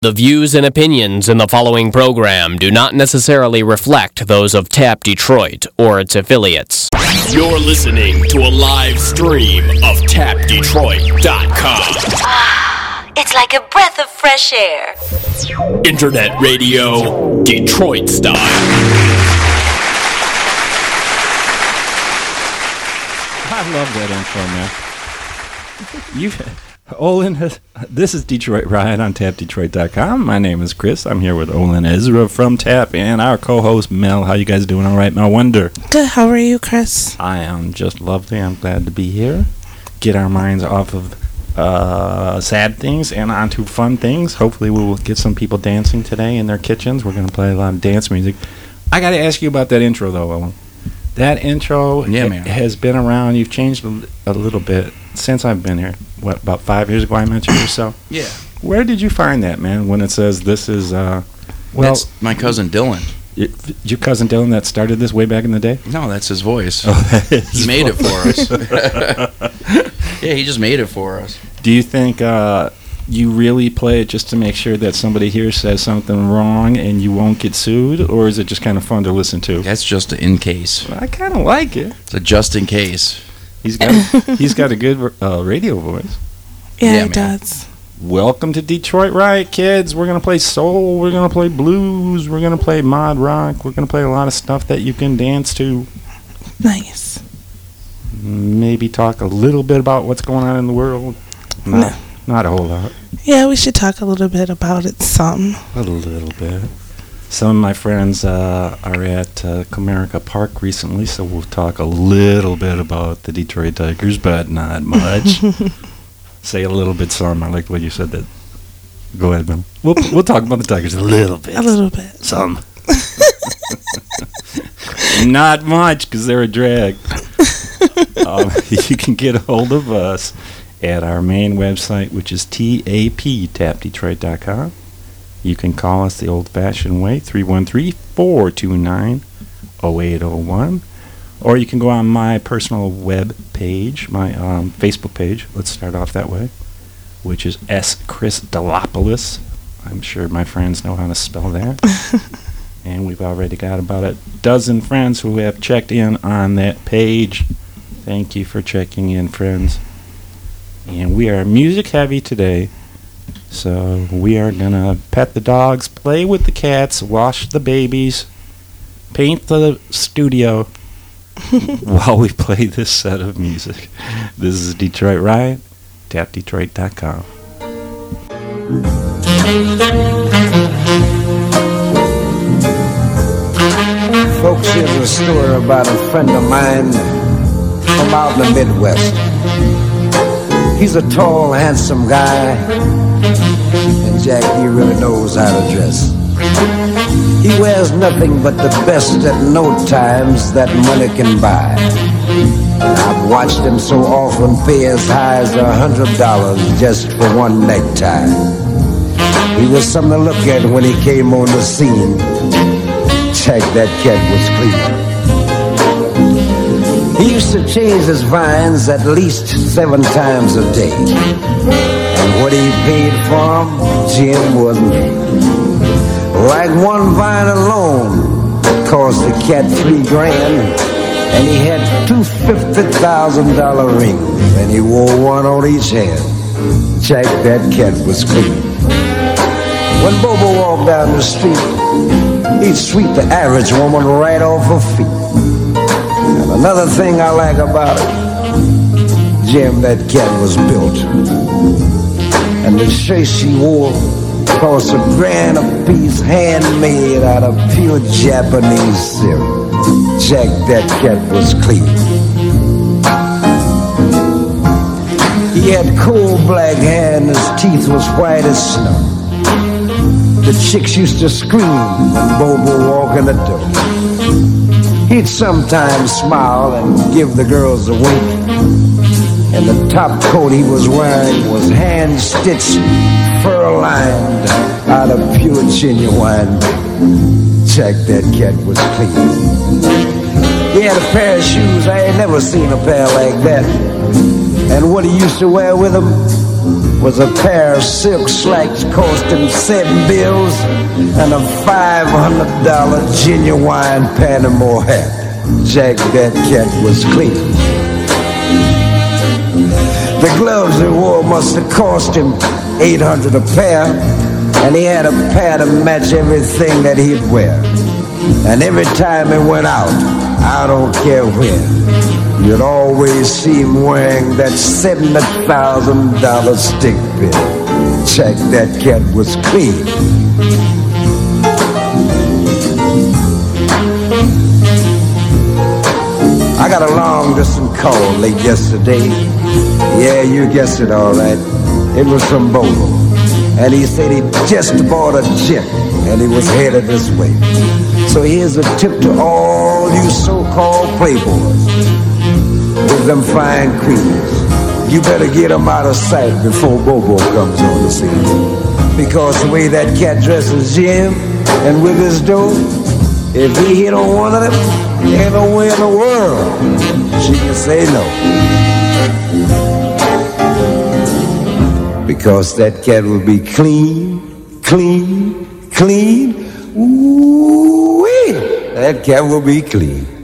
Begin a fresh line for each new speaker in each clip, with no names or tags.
The views and opinions in the following program do not necessarily reflect those of TAP Detroit or its affiliates.
You're listening to a live stream of tapdetroit.com.
Ah, it's like a breath of fresh air.
Internet radio, Detroit style.
I love that intro, man. You, Olin, has, this is Detroit Riot on TapDetroit.com. My name is Chris. I'm here with Olin Ezra from Tap and our co-host Mel. How you guys doing? All right, Mel Wonder.
Good. How are you, Chris?
I am just lovely. I'm glad to be here. Get our minds off of uh, sad things and onto fun things. Hopefully, we will get some people dancing today in their kitchens. We're going to play a lot of dance music. I got to ask you about that intro, though, Olin. That intro
Yeah, man.
has been around. You've changed a little bit since I've been here. What, about five years ago I mentioned you or so?
Yeah.
Where did you find that, man, when it says this is, uh, well,
that's my cousin Dylan.
y- your cousin Dylan that started this way back in the day?
No, that's his voice.
Oh, that is
he made it for us. yeah, he just made it for us.
Do you think uh, you really play it just to make sure that somebody here says something wrong and you won't get sued, or is it just kind of fun to listen to?
That's just a in case.
I kind of like it.
It's a just in case.
He's got he's got a good uh, radio voice.
Yeah,
Yeah,
it
man.
does.
Welcome to Detroit Riot, kids. We're gonna play soul. We're gonna play blues. We're gonna play mod rock. We're gonna play a lot of stuff that you can dance to.
Nice.
Maybe talk a little bit about what's going on in the world. Not, not a whole lot.
Yeah, we should talk a little bit about it. Some.
A little bit. Some of my friends uh, are at uh, Comerica Park recently, so we'll talk a little bit about the Detroit Tigers, but not much. Say a little bit, some. I like what you said. That. Go ahead, Bill. We'll we'll talk about the Tigers a little bit.
A little bit.
Some. not much, because they're a drag. um, you can get a hold of us at our main website, which is tap taptapdetroit.com. You can call us the old-fashioned way, 313-429-0801. Or you can go on my personal web page, my um, Facebook page. Let's start off that way, which is S. Chris Delopoulos. I'm sure my friends know how to spell that. and we've already got about a dozen friends who have checked in on that page. Thank you for checking in, friends. And we are music heavy today. So we are gonna pet the dogs, play with the cats, wash the babies, paint the studio while we play this set of music. This is Detroit Riot, tapdetroit.com.
Folks, here's a story about a friend of mine from out in the Midwest. He's a tall, handsome guy, and Jack, he really knows how to dress. He wears nothing but the best at no times that money can buy. I've watched him so often pay as high as a hundred dollars just for one necktie. He was something to look at when he came on the scene check that cat was clean. He used to change his vines at least seven times a day. And what he paid for 'em, Jim wasn't Like one vine alone cost the cat three grand. And he had two two fifty thousand dollar rings. And he wore one on each hand. Check that cat was clean. When Bobo walked down the street, he'd sweep the average woman right off her feet. And another thing I like about it, Jim, that cat was built. And the shirt she wore cost a grand a piece, handmade out of pure Japanese silk. Check that cat was clean. He had coal black hair and his teeth was white as snow. The chicks used to scream when Bobo walked in the door. He'd sometimes smile and give the girls a wink. And the top coat he was wearing was hand stitched, fur lined, out of pure genuine. Check that cat was clean. He had a pair of shoes, I ain't never seen a pair like that. And what he used to wear with them, was a pair of silk slacks costing seven bills and a $500 genuine Panama hat. Jack, that cat was clean. The gloves he wore must have cost him 800 a pair, and he had a pair to match everything that he'd wear. And every time he went out, I don't care when, you'd always see him wearing that $70,000 stick bill. Check that cat was clean. I got a long distance call late yesterday. Yeah, you guessed it all right. It was from Bobo. And he said he just bought a jet and he was headed this way. So here's a tip to all you so-called playboys with them fine queens. You better get them out of sight before Bobo comes on the scene. Because the way that cat dresses Jim and with his dough, if he hit on one of them, ain't no way in the world she can say no. Because that cat will be clean, clean, clean. Ooh, that cat will be clean.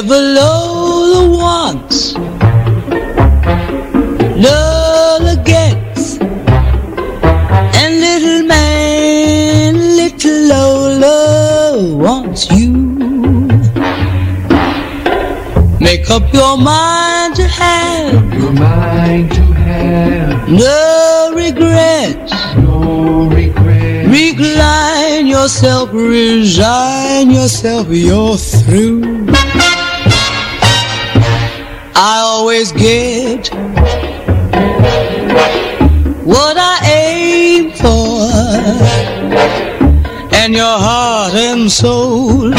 Never below the wants, no
the gets, and little man, little Lola wants you. Make up your mind to have,
your mind to have
no regrets,
no regrets.
Recline yourself, resign yourself, you're through. your heart and soul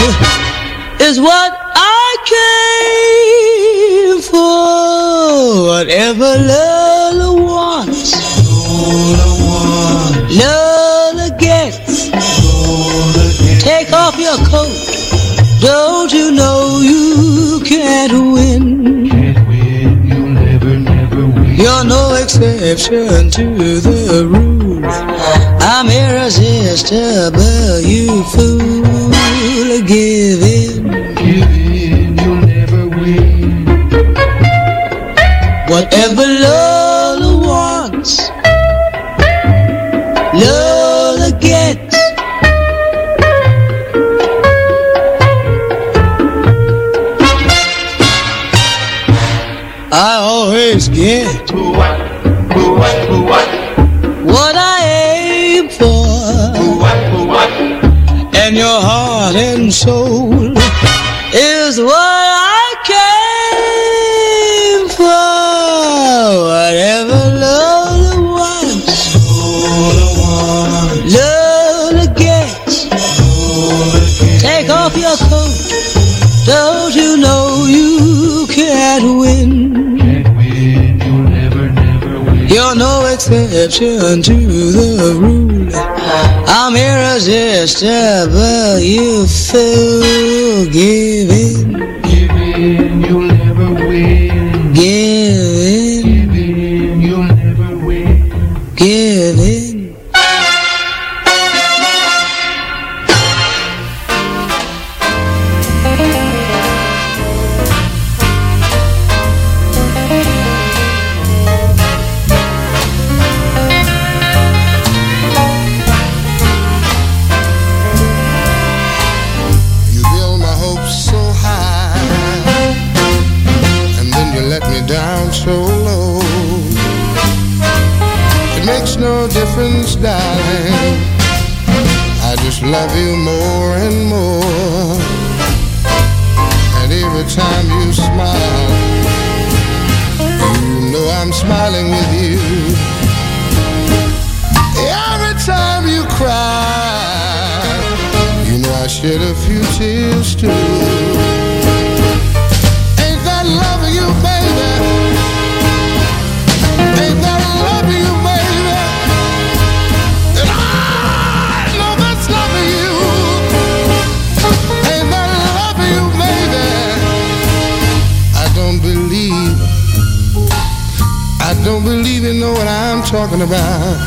is what I came for. Whatever love wants, love gets. Take off your coat. Don't you know you can't win?
win?
You're no exception to the rules. I'm here trouble, you fool, give in.
Give in, you'll never win.
Whatever exception to the rule. I'm irresistible, you fool.
Smile, you know I'm smiling with you. You know what I'm talking about.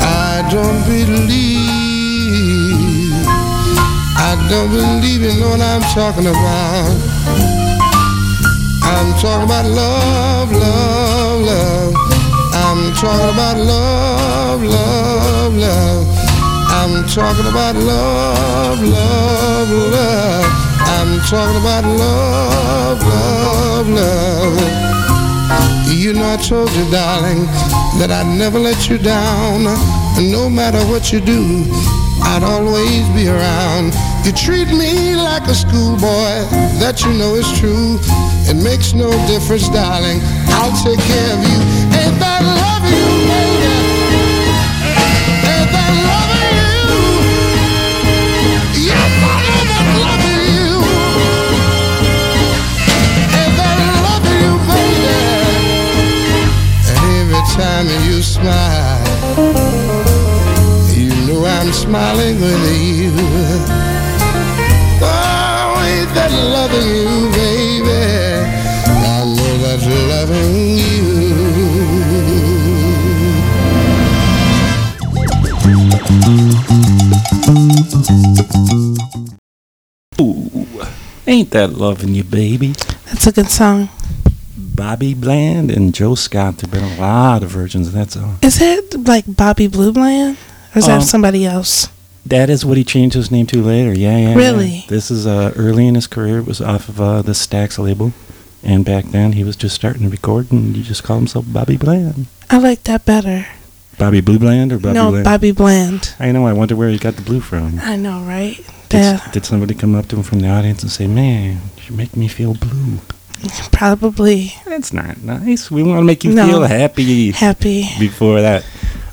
I don't believe, I don't believe you know what I'm talking about. I'm talking about love, love, love. I'm talking about love, love, love. I'm talking about love, love, love. I'm talking about love, love, love. You know I told you, darling, that I'd never let you down. And No matter what you do, I'd always be around. You treat me like a schoolboy, that you know is true. It makes no difference, darling. I'll take care of you. Ain't that loving you, baby? Time you smile, you know I'm smiling with you. Oh, ain't that loving you, baby? I know that's loving you.
Ooh, ain't that loving you, baby?
That's a good song.
Bobby Bland and Joe Scott. There've been a lot of versions of that song.
Is it like Bobby Blue Bland? Or is
Um,
that somebody else?
That is what he changed his name to later. Yeah, yeah. yeah.
Really?
This is uh, early in his career. It was off of uh, the Stax label, and back then he was just starting to record, and he just called himself Bobby Bland.
I like that better.
Bobby Blue Bland or Bobby
no,
Bland?
Bobby Bland.
I know. I wonder where he got the blue from.
I know, right?
Did,
Yeah,
did somebody come up to him from the audience and say, "Man, you make me feel blue"?
Probably
That's not nice. We want to make you
No.
feel happy.
happy.
Before that,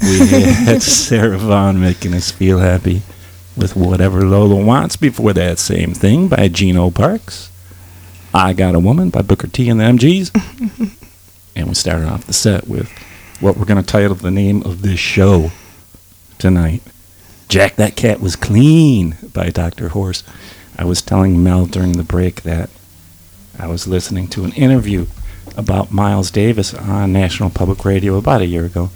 we had Sarah Vaughan making us feel happy with Whatever Lola Wants. Before that, same thing by Gino Parks. I Got a Woman by Booker T and the MGs. and we started off the set with what we're going to title the name of this show tonight Jack That Cat Was Clean by Dr. Horse. I was telling Mel during the break that I was listening to an interview about Miles Davis on National Public Radio about a year ago.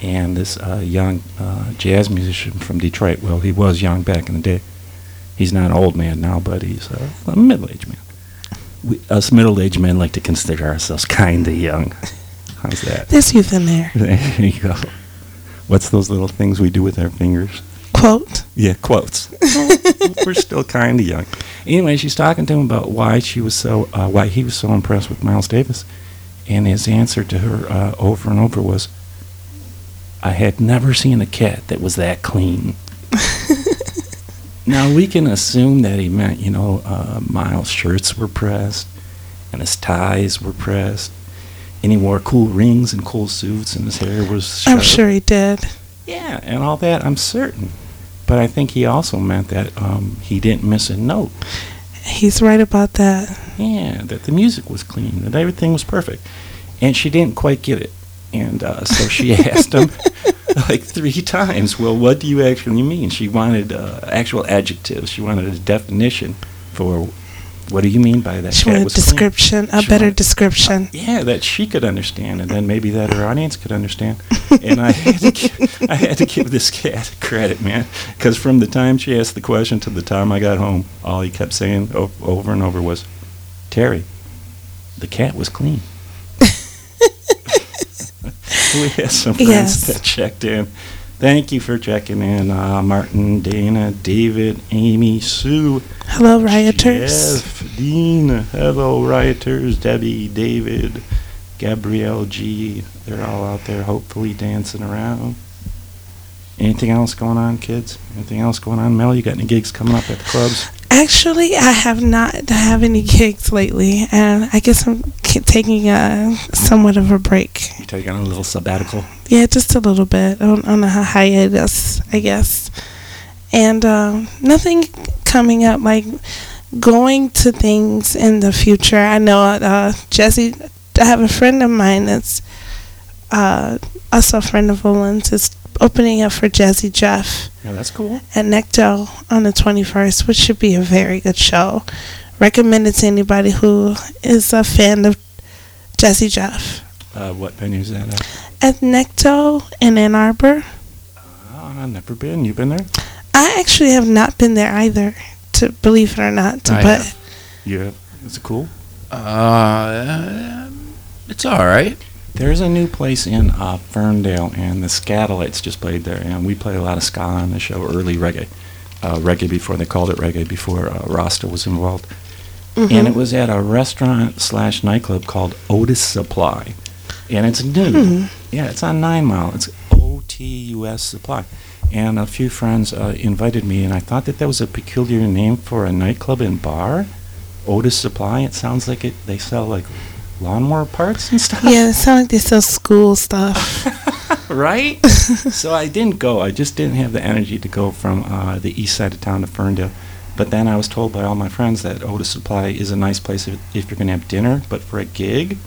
And this uh, young uh, jazz musician from Detroit, well, he was young back in the day. He's not an old man now, but he's uh, a middle aged man. We, us middle aged men like to consider ourselves kind of young. How's that?
There's youth in there.
There you go. What's those little things we do with our fingers?
Quote.
Yeah, quotes. We're still kind of young. Anyway, she's talking to him about why she was so, uh, why he was so impressed with Miles Davis, and his answer to her uh, over and over was, "I had never seen a cat that was that clean." now we can assume that he meant, you know, uh, Miles' shirts were pressed, and his ties were pressed, and he wore cool rings and cool suits, and his hair was.
I'm sure he did.
Yeah, and all that, I'm certain. But I think he also meant that um, he didn't miss a note.
He's right about that.
Yeah, that the music was clean, that everything was perfect. And she didn't quite get it. And uh, so she asked him like three times, well, what do you actually mean? She wanted uh, actual adjectives. She wanted a definition for what do you mean by that?
She wanted a
was clean?
description, a
She
better
wanted-
description.
Uh, yeah, that she could understand, and then maybe that her audience could understand. and I had to, give, I had to give this cat credit, man, because from the time she asked the question to the time I got home, all he kept saying o- over and over was, "Terry, the cat was clean." we had some friends
Yes.
that checked in Thank you for checking in, uh, Martin, Dana, David, Amy, Sue,
Hello, rioters.
Jeff, Dean. Hello, rioters. Debbie, David, Gabrielle G. They're all out there, hopefully dancing around. Anything else going on, kids? Anything else going on, Mel? You got any gigs coming up at the clubs?
Actually, I have not have any gigs lately, and I guess I'm taking a somewhat of a break.
You taking a little sabbatical?
Yeah, just a little bit on, on a hiatus, I guess. And um, nothing coming up like going to things in the future. I know uh, Jesse. I have a friend of mine that's uh, also a friend of Olin's. is opening up for Jazzy Jeff
Yeah, that's cool.
at Necto on the 21st, which should be a very good show. Recommend it to anybody who is a fan of Jazzy Jeff.
Uh, what venue is that at?
At Necto in Ann Arbor.
Oh, I've never been. You've been there?
I actually have not been there either, to believe it or not.
I
but
have.
Yeah. Is it cool?
Uh, it's all right.
There's a new place in uh, Ferndale, and the Skatalites just played there, and we play a lot of ska on the show, early reggae, uh, reggae before they called it reggae, before uh, Rasta was involved, and it was at a restaurant slash nightclub called Otus Supply, and it's new. Yeah, it's on Nine Mile. It's O T U S Supply, and a few friends uh, invited me, and I thought that that was a peculiar name for a nightclub and bar. Otus Supply. It sounds like it. They sell like lawnmower parts and stuff.
yeah, it sounds like they sell school stuff.
right? so I didn't go. I just didn't have the energy to go from uh, the east side of town to Ferndale. But then I was told by all my friends that Otus Supply is a nice place if, if you're going to have dinner. But for a gig,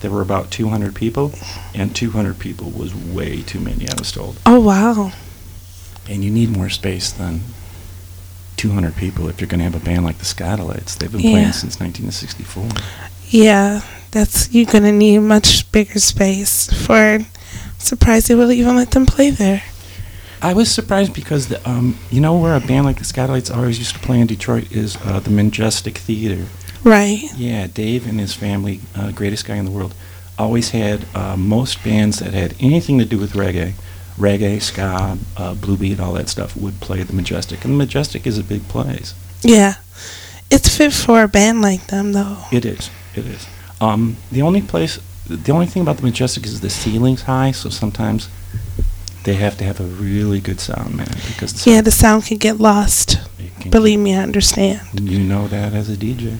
there were about 200 people, and 200 people was way too many, I was told.
oh, wow.
And you need more space than 200 people if you're going to have a band like the Skatalites. They've been
Yeah.
playing since 1964.
Yeah, that's you're gonna need much bigger space for. Surprised they will even let them play there.
I was surprised because the, um, you know where a band like the Skatalites always used to play in Detroit is uh, the Majestic Theater.
Right.
Yeah, Dave and his family, uh, greatest guy in the world, always had uh, most bands that had anything to do with reggae, reggae, ska, uh, blue beat, all that stuff would play the Majestic, and the Majestic is a big place.
Yeah. It's fit for a band like them, though.
It is. It is. Um, the only place, the only thing about the Majestic is the ceiling's high, so sometimes they have to have a really good sound man because the
Yeah, the sound can get lost.
can
Believe me, I understand.
You know that as a DJ.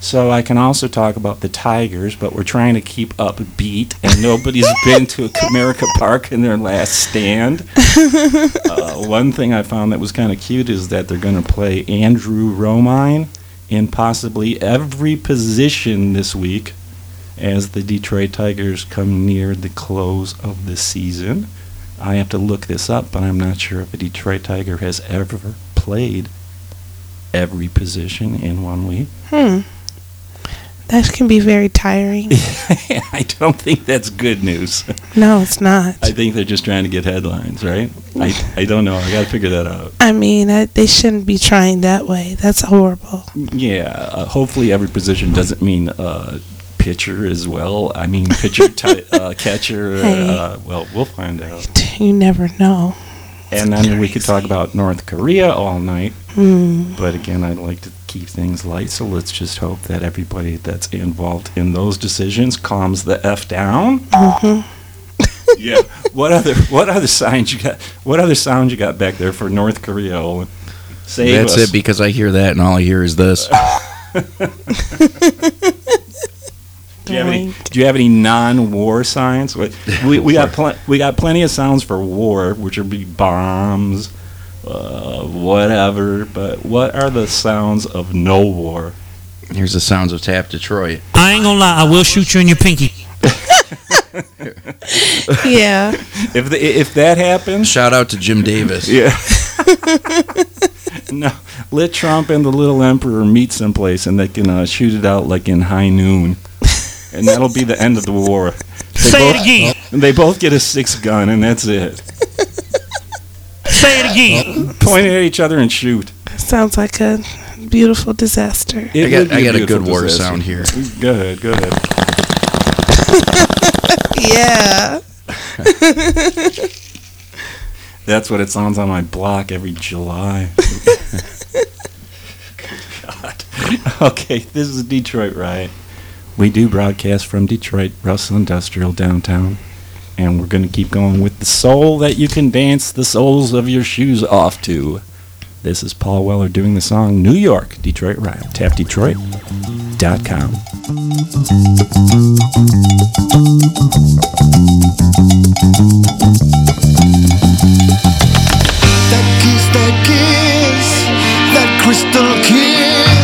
So I can also talk about the Tigers, but we're trying to keep up beat, and nobody's been to a Comerica Park in their last stand. Uh, one thing I found that was kind of cute is that they're going to play Andrew Romine in possibly every position this week as the Detroit Tigers come near the close of the season. I have to look this up, but I'm not sure if a Detroit Tiger has ever played every position in one week.
Hmm. That can be very tiring.
I don't think that's good news.
no, it's not.
I think they're just trying to get headlines, right? I, I don't know. I got to figure that out.
I mean, I, they shouldn't be trying that way. That's horrible.
Yeah. Uh, hopefully, every position doesn't mean uh, pitcher as well. I mean, pitcher, ti- uh, catcher.
Hey.
Uh, well, we'll find out.
You never know.
And then we could talk about North Korea all night.
Hmm.
But again, I'd like to keep things light, so let's just hope that everybody that's involved in those decisions calms the f down.
Mhm.
yeah. What other What other signs you got? What other sounds you got back there for North Korea? Owen? Save
That's
us.
it because I hear that and all I hear is this.
Do you have any? Do you have any non-war signs? We we, we got pl- we got plenty of sounds for war, which would be bombs, uh, whatever. But what are the sounds of no war?
Here's the sounds of Tap Detroit.
I ain't gonna lie, I will shoot you in your pinky.
yeah.
If the, if that happens,
Shout out to Jim Davis.
yeah. no, let Trump and the little emperor meet someplace, and they can uh, shoot it out like in high noon, and that'll be the end of the war. They
Say
both,
it again.
They both get a six gun, and that's it.
Say it again.
Point at each other and shoot.
Sounds like a beautiful disaster.
It
I got, I got a good war sound here.
Go ahead, go ahead.
yeah.
That's what it sounds on my block every July. God. Okay, this is Detroit Riot. We do broadcast from Detroit, Russell Industrial Downtown. And we're going to keep going with the soul that you can dance the soles of your shoes off to. This is Paul Weller doing the song New York, Detroit Riot. TapDetroit.com.
crystal kiss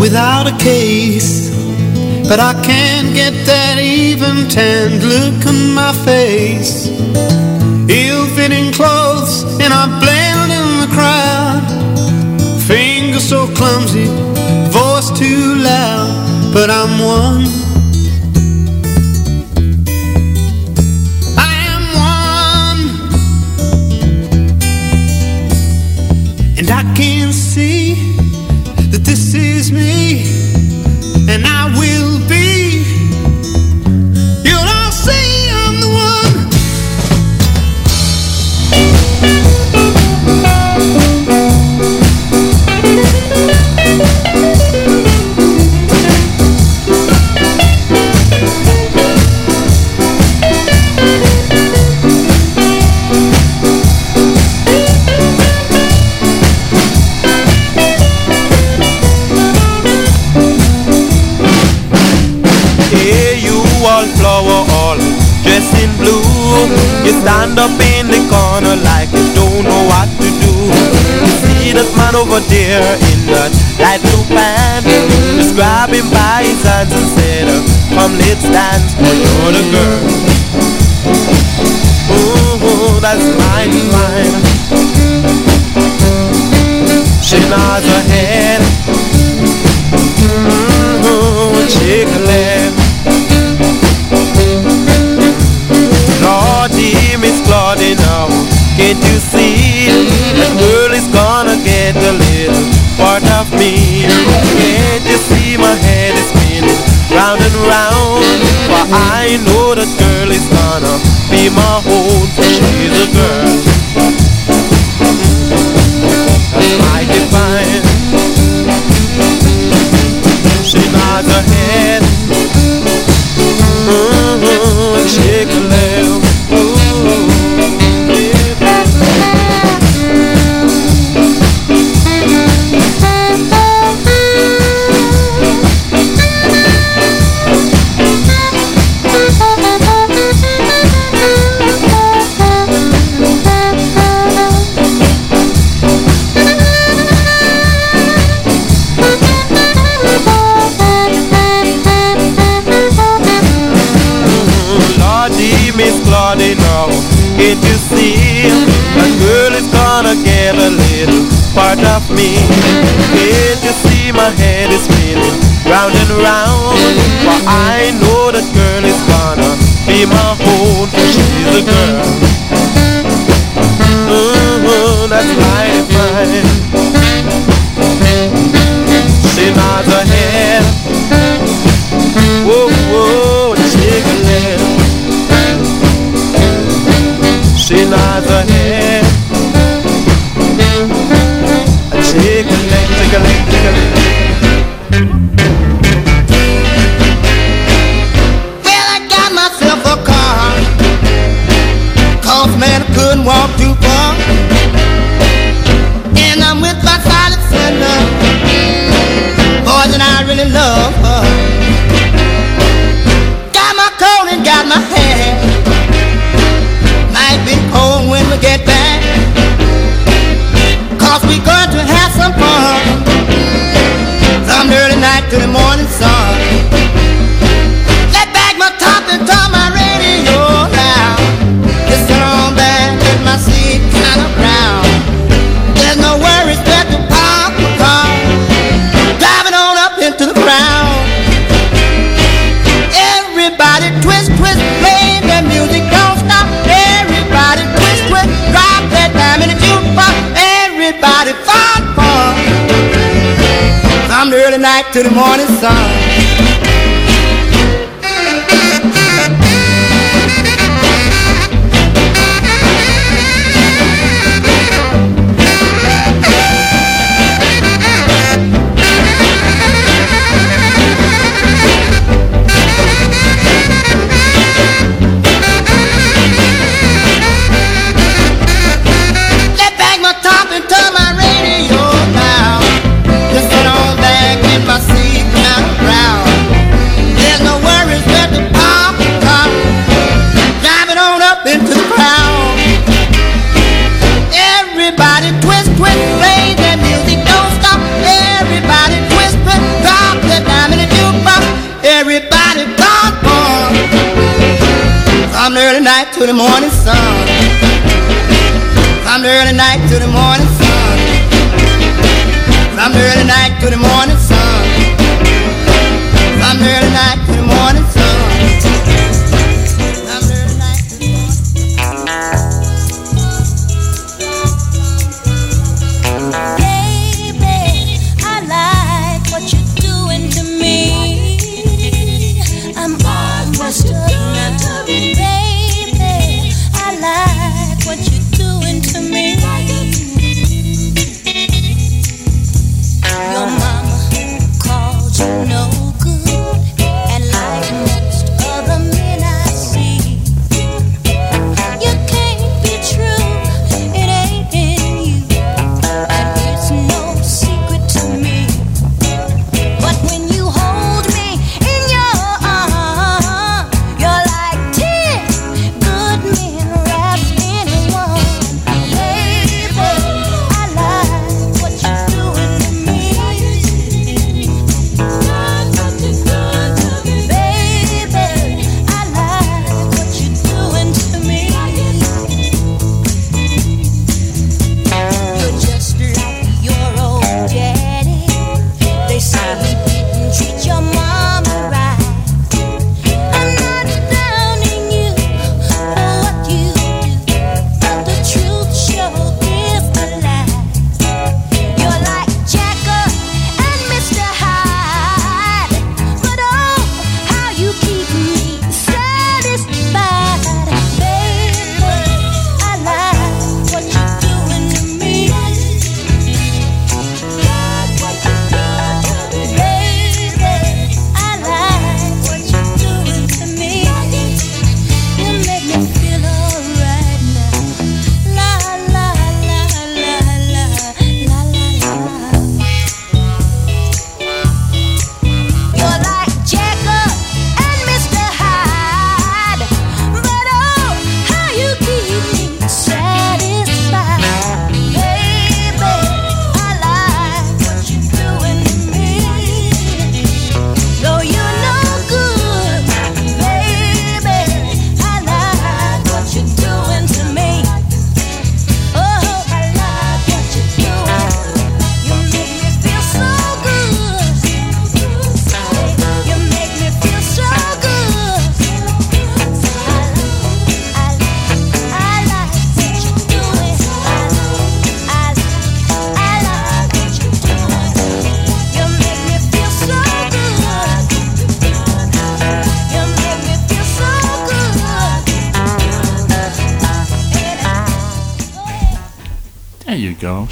without a case. But I can't get that even tanned look on my face. Ill-fitting clothes and I blend in the crowd. Fingers so clumsy, voice too loud, but I'm one.
Stand up in the corner like you don't know what to do. You see that man over there in that light blue pants. Just grab him by his hands and said, Come, let's dance, for you're the girl. Oh, that's mighty fine. She nods her head. Can't you see? That girl is gonna get a little part of me. Can't you see? My head is spinning round and round. For I know that girl is gonna be my own. She's a girl. That's gonna get a little part of me? Can't you see my head is spinning round and round?
রাতের মা to the morning sun. From the early night to the morning.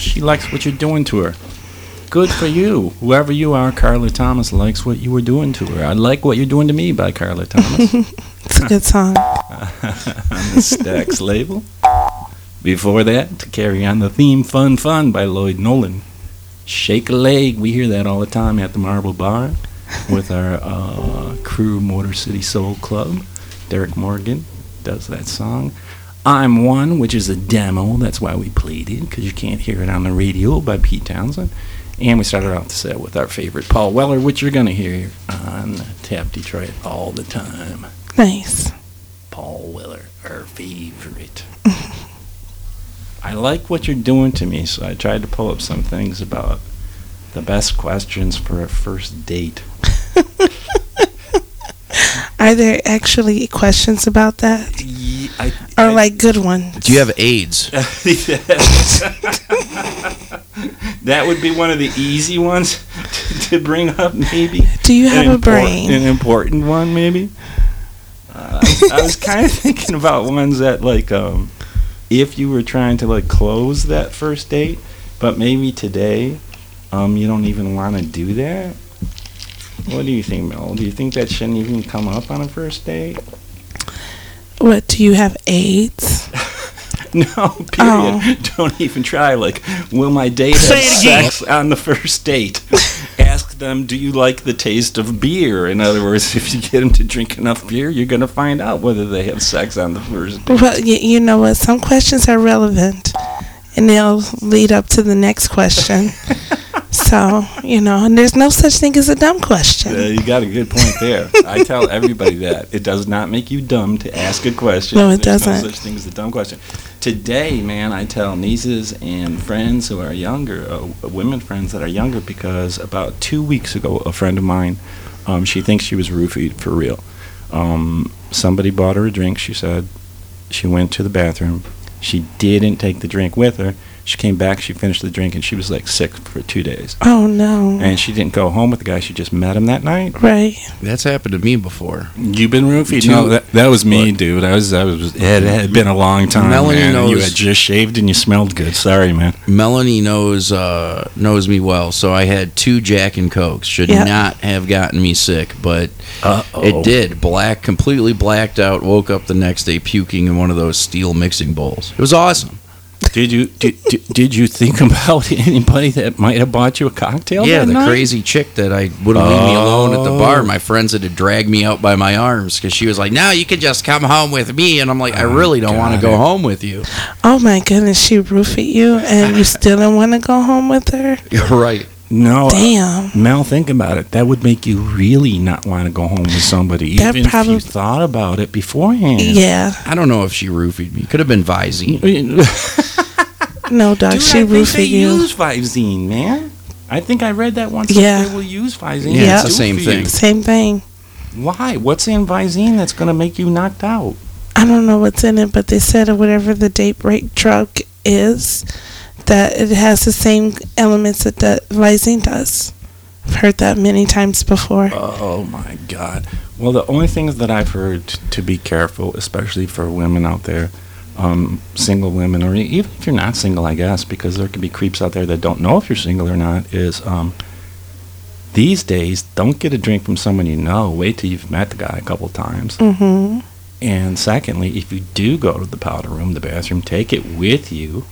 She likes what you're doing to her. Good for you. Whoever you are, Carla Thomas likes what you were doing to her. I like what you're doing to me by Carla Thomas.
it's a good song.
on the Stax label. Before that, to carry on the theme, Fun Fun by Lloyd Nolan. Shake a Leg, we hear that all the time at the Marble Bar with our uh, crew, Motor City Soul Club. Derek Morgan does that song. I'm One, which is a demo. That's why we played it, because you can't hear it on the radio by Pete Townshend. And we started off the set with our favorite Paul Weller, which you're going to hear on Tap Detroit all the time.
Nice.
Paul Weller, our favorite. I like what you're doing to me, so I tried to pull up some things about the best questions for a first date.
Are there actually questions about that?
I,
or like good ones?
Do you have AIDS?
that would be one of the easy ones to bring up, maybe.
Do you have
An
a
impor-
brain?
An important one, maybe. Uh, I, I was kind of thinking about ones that, like, um, if you were trying to like close that first date, but maybe today, um, you don't even want to do that. What do you think, Mel? Do you think that shouldn't even come up on a first date?
What do you have AIDS?
No, period. Oh. Don't even try. Like, will my date have
Say it again.
sex on the first date? Ask them, do you like the taste of beer? In other words, if you get them to drink enough beer, you're going to find out whether they have sex on the first date.
Well, you, you know what? Some questions are relevant, and they'll lead up to the next question. so you know, and there's no such thing as a dumb question.
Uh, you got a good point there. I tell everybody that it does not make you dumb to ask a question.
No, it
There's
doesn't.
No such thing as a dumb question. Today, man, I tell nieces and friends who are younger, uh, women friends that are younger, because about two weeks ago, a friend of mine, um, she thinks she was roofied for real. Um, somebody bought her a drink. She said she went to the bathroom. She didn't take the drink with her. She came back. She finished the drink, and she was like sick for two days.
Oh no!
And she didn't go home with the guy. She just met him that night.
Right.
That's happened to me before.
You've been roofied?
Two-
no, that, that was me, dude. I was, I was. It had, it had been a long time.
Melanie
man. You had just shaved and you smelled good. Sorry, man.
Melanie knows uh, knows me well, so I had two Jack and Cokes. Should
Yeah.
not have gotten me sick, but
Uh-oh.
it did. Black, completely blacked out. Woke up the next day puking in one of those steel mixing bowls. It was awesome.
Did you did, did, did you think about anybody that might have bought you a cocktail?
yeah,
that
the
night?
crazy chick that I wouldn't leave me alone at the bar.
Oh.
My friends had to drag me out by my arms because she was like, "Now you can just come home with me," and I'm like, "I really don't want to go home with you."
Oh my goodness, she roofied you, and you still don't want to go home with her?
You're right.
No, uh,
Damn.
Mel, think about it. That would make you really not want to go home with somebody,
That
even if you thought about it beforehand.
Yeah.
I don't know if she roofied me. Could have been Visine.
No, dog.
Dude,
she
I think they
roofied you.
use Visine, man. I think I read that once.
Yeah.
that They will use Visine.
Yeah, it's the same
for you.
thing.
Same thing.
Why? What's in Visine that's going to make you knocked out?
I don't know what's in it, but they said whatever the date break drug is, that it has the same elements that the Visine does. I've heard that many times before.
Oh my God. Well, the only things that I've heard t- to be careful, especially for women out there, um, single women, or even if you're not single, I guess, because there could be creeps out there that don't know if you're single or not, is um, these days, don't get a drink from someone you know. Wait till you've met the guy a couple times.
Mm-hmm.
And secondly, if you do go to the powder room, the bathroom, take it with you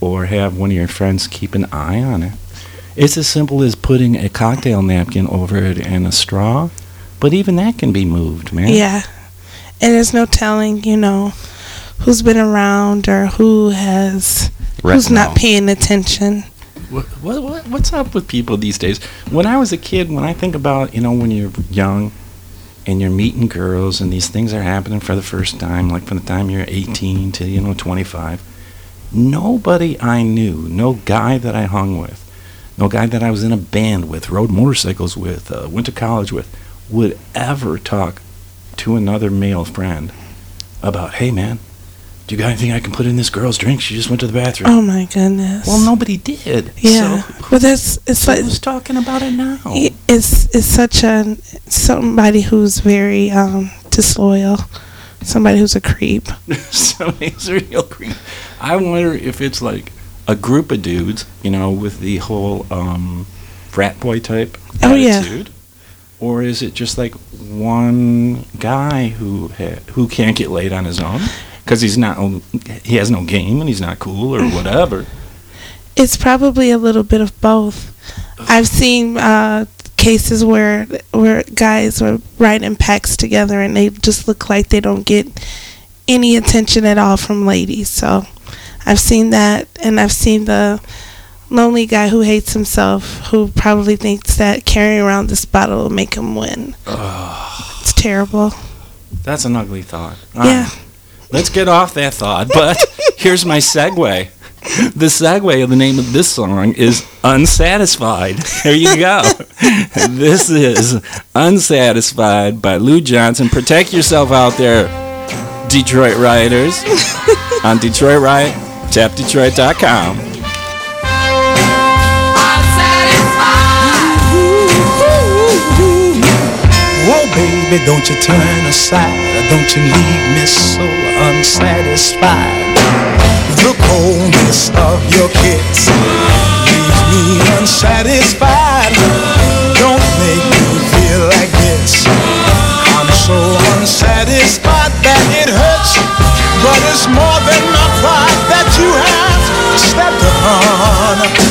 or have one of your friends keep an eye on it. It's as simple as putting a cocktail napkin over it and a straw, but even that can be moved, man.
Yeah. And there's no telling, you know, who's been around or who has, who's not paying attention.
What, what, what, what's up with people these days? When I was a kid, when I think about, you know, when you're young and you're meeting girls and these things are happening for the first time, like from the time you're 18 to, you know, 25, nobody I knew, no guy that I hung with, no guy that I was in a band with, rode motorcycles with, uh, went to college with, would ever talk to another male friend about, hey man, do you got anything I can put in this girl's drink? She just went to the bathroom.
Oh my goodness.
Well, nobody did.
Yeah.
So
well, that's it's like
who's talking about it now?
it's it's such a somebody who's very um disloyal, somebody who's a creep.
Somebody's a real creep. I wonder if it's like a group of dudes, you know, with the whole um, frat boy type
Oh, yeah.
attitude, or is it just like one guy who ha- who can't get laid on his own because he's not he has no game and he's not cool or whatever.
It's probably a little bit of both. I've seen uh, cases where where guys are riding packs together and they just look like they don't get any attention at all from ladies. So I've seen that, and I've seen the lonely guy who hates himself, who probably thinks that carrying around this bottle will make him win. It's terrible.
That's an ugly thought.
Yeah.
Ah, let's get off that thought. But here's my segue. The segue of the name of this song is Unsatisfied. There you go. this is Unsatisfied by Lou Johnson. Protect yourself out there, Detroit rioters, on Detroit Riot, tapdetroit.com.
Oh, baby, don't you turn aside. Don't you leave me so unsatisfied. The coldness of your kiss leaves me unsatisfied. Don't make me feel like this. I'm so unsatisfied that it hurts. But it's more than my pride that you have stepped upon.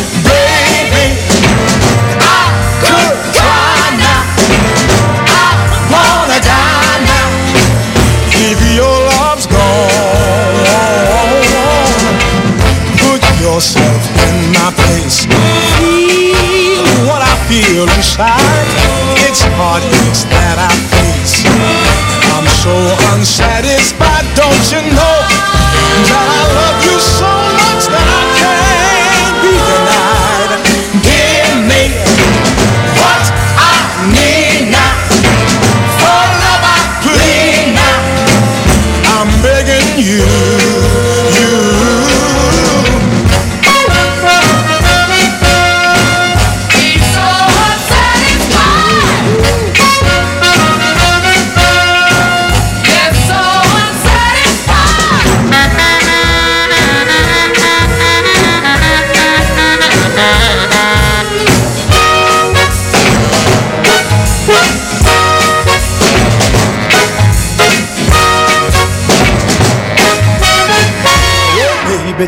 Yourself in my place. Feel what I feel inside. It's heartaches that I face. I'm so unsatisfied, don't you know that I love you so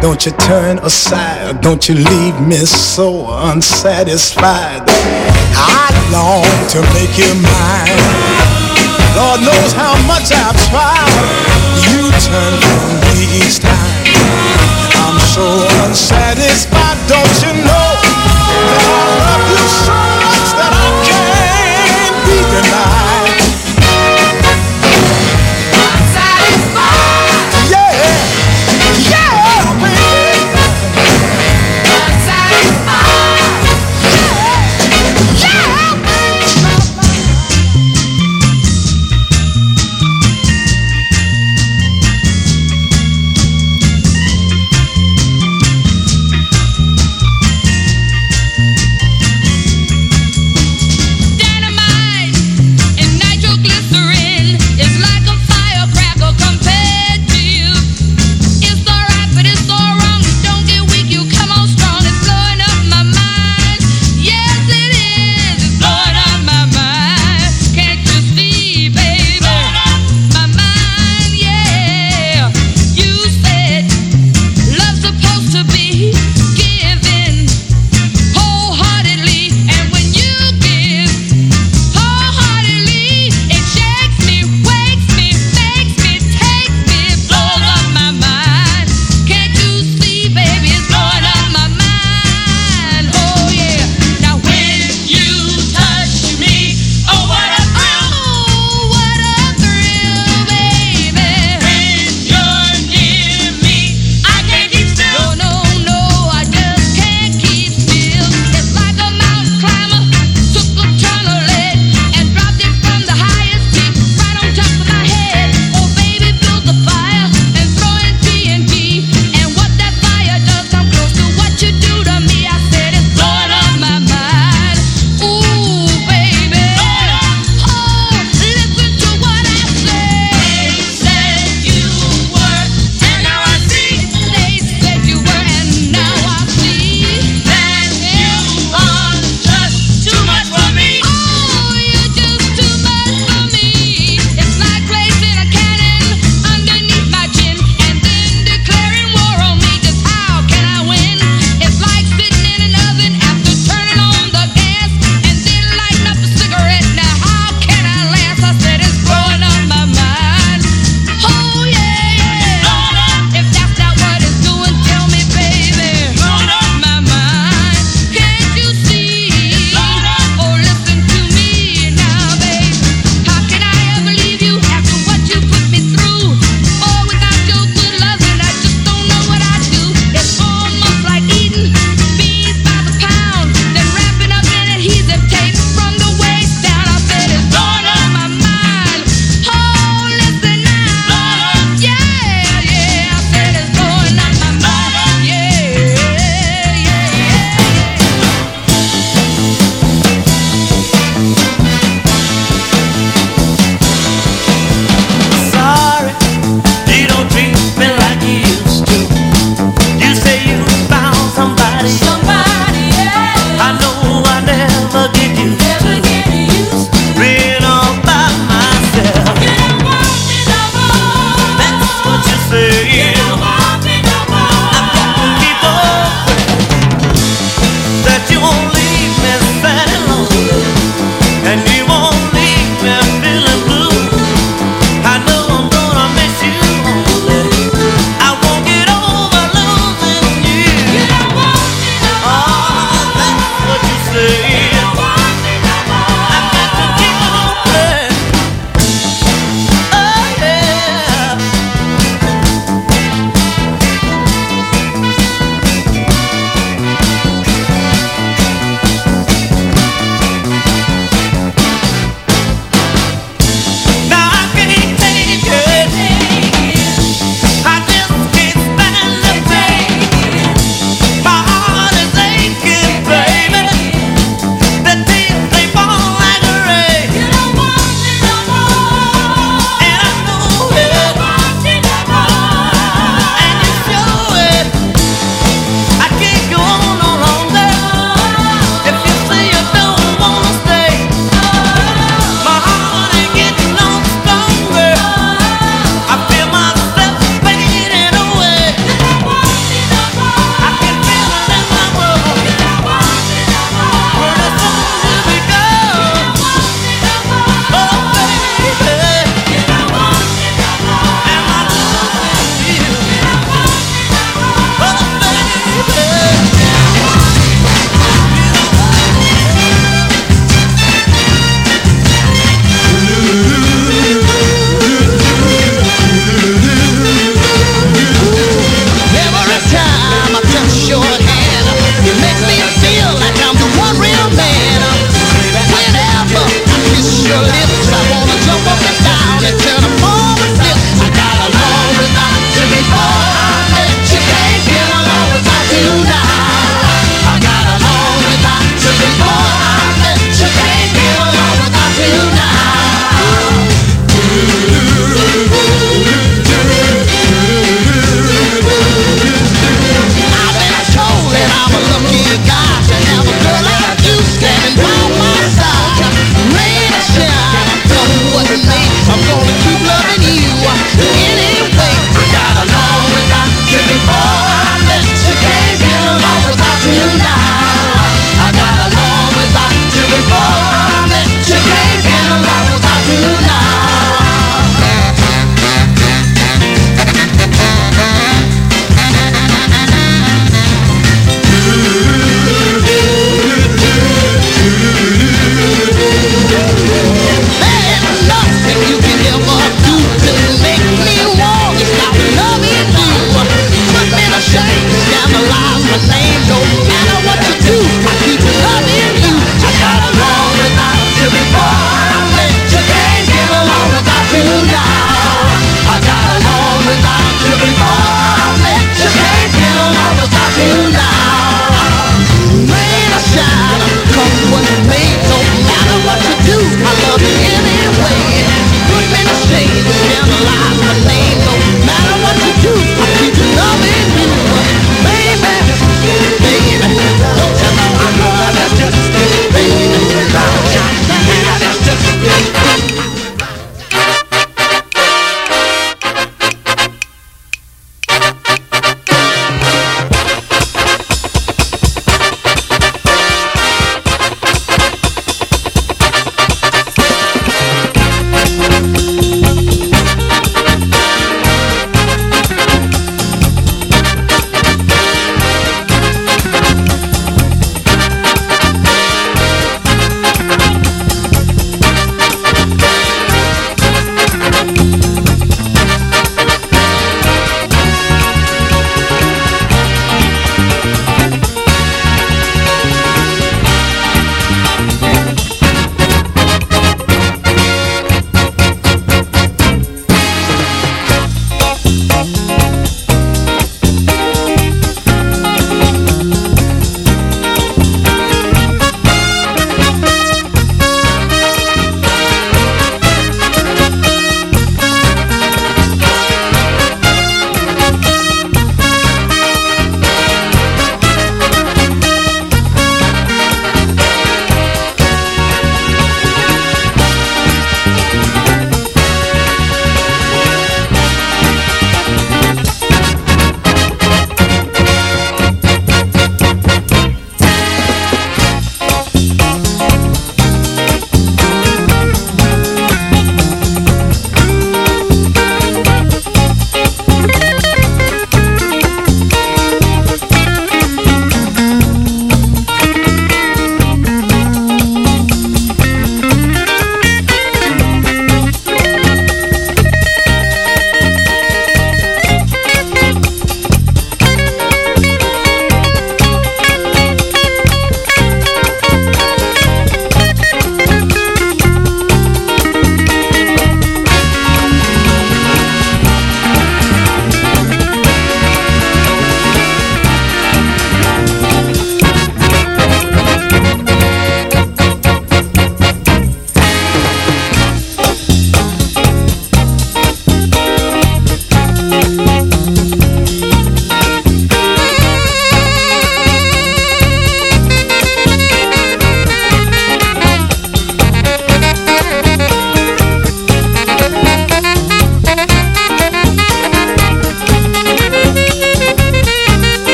don't you turn aside. Don't you leave me so unsatisfied. I long to make you mine. Lord knows how much I've tried. You turn from me each time. I'm so unsatisfied. Don't you know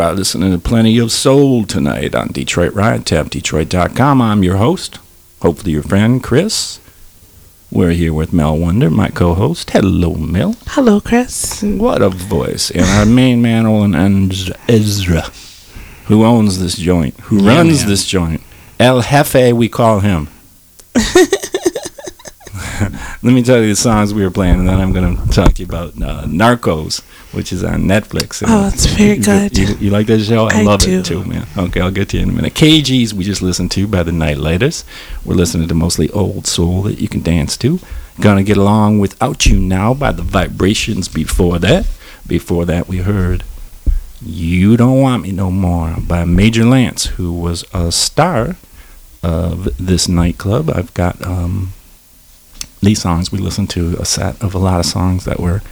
you
are listening to Plenty of Soul tonight on Detroit Riot Tap, Detroit.com. I'm your host, hopefully your friend, Chris. We're here with Mel Wonder, my co host. Hello, Mel.
Hello, Chris.
What a voice. And our main man, Olin Ezra, who owns this joint, who
Yeah,
runs
man.
this joint. El Jefe, we call him. Let me tell you the songs we were playing, and then I'm going to talk to you about uh, Narcos, which is on Netflix.
Oh, it's very
You-
good.
You, you like that show? I,
I
love
do.
it too, man. Okay, I'll get to you in a minute. KGs, we just listened to by the Nite-Liters. We're listening to mostly old soul that you can dance to. Gonna get along without you now by the Vibrations. Before that, before that, we heard "You Don't Want Me No More" by Major Lance, who was a star of this nightclub. I've got um, these songs. We listened to a set of a lot of songs that were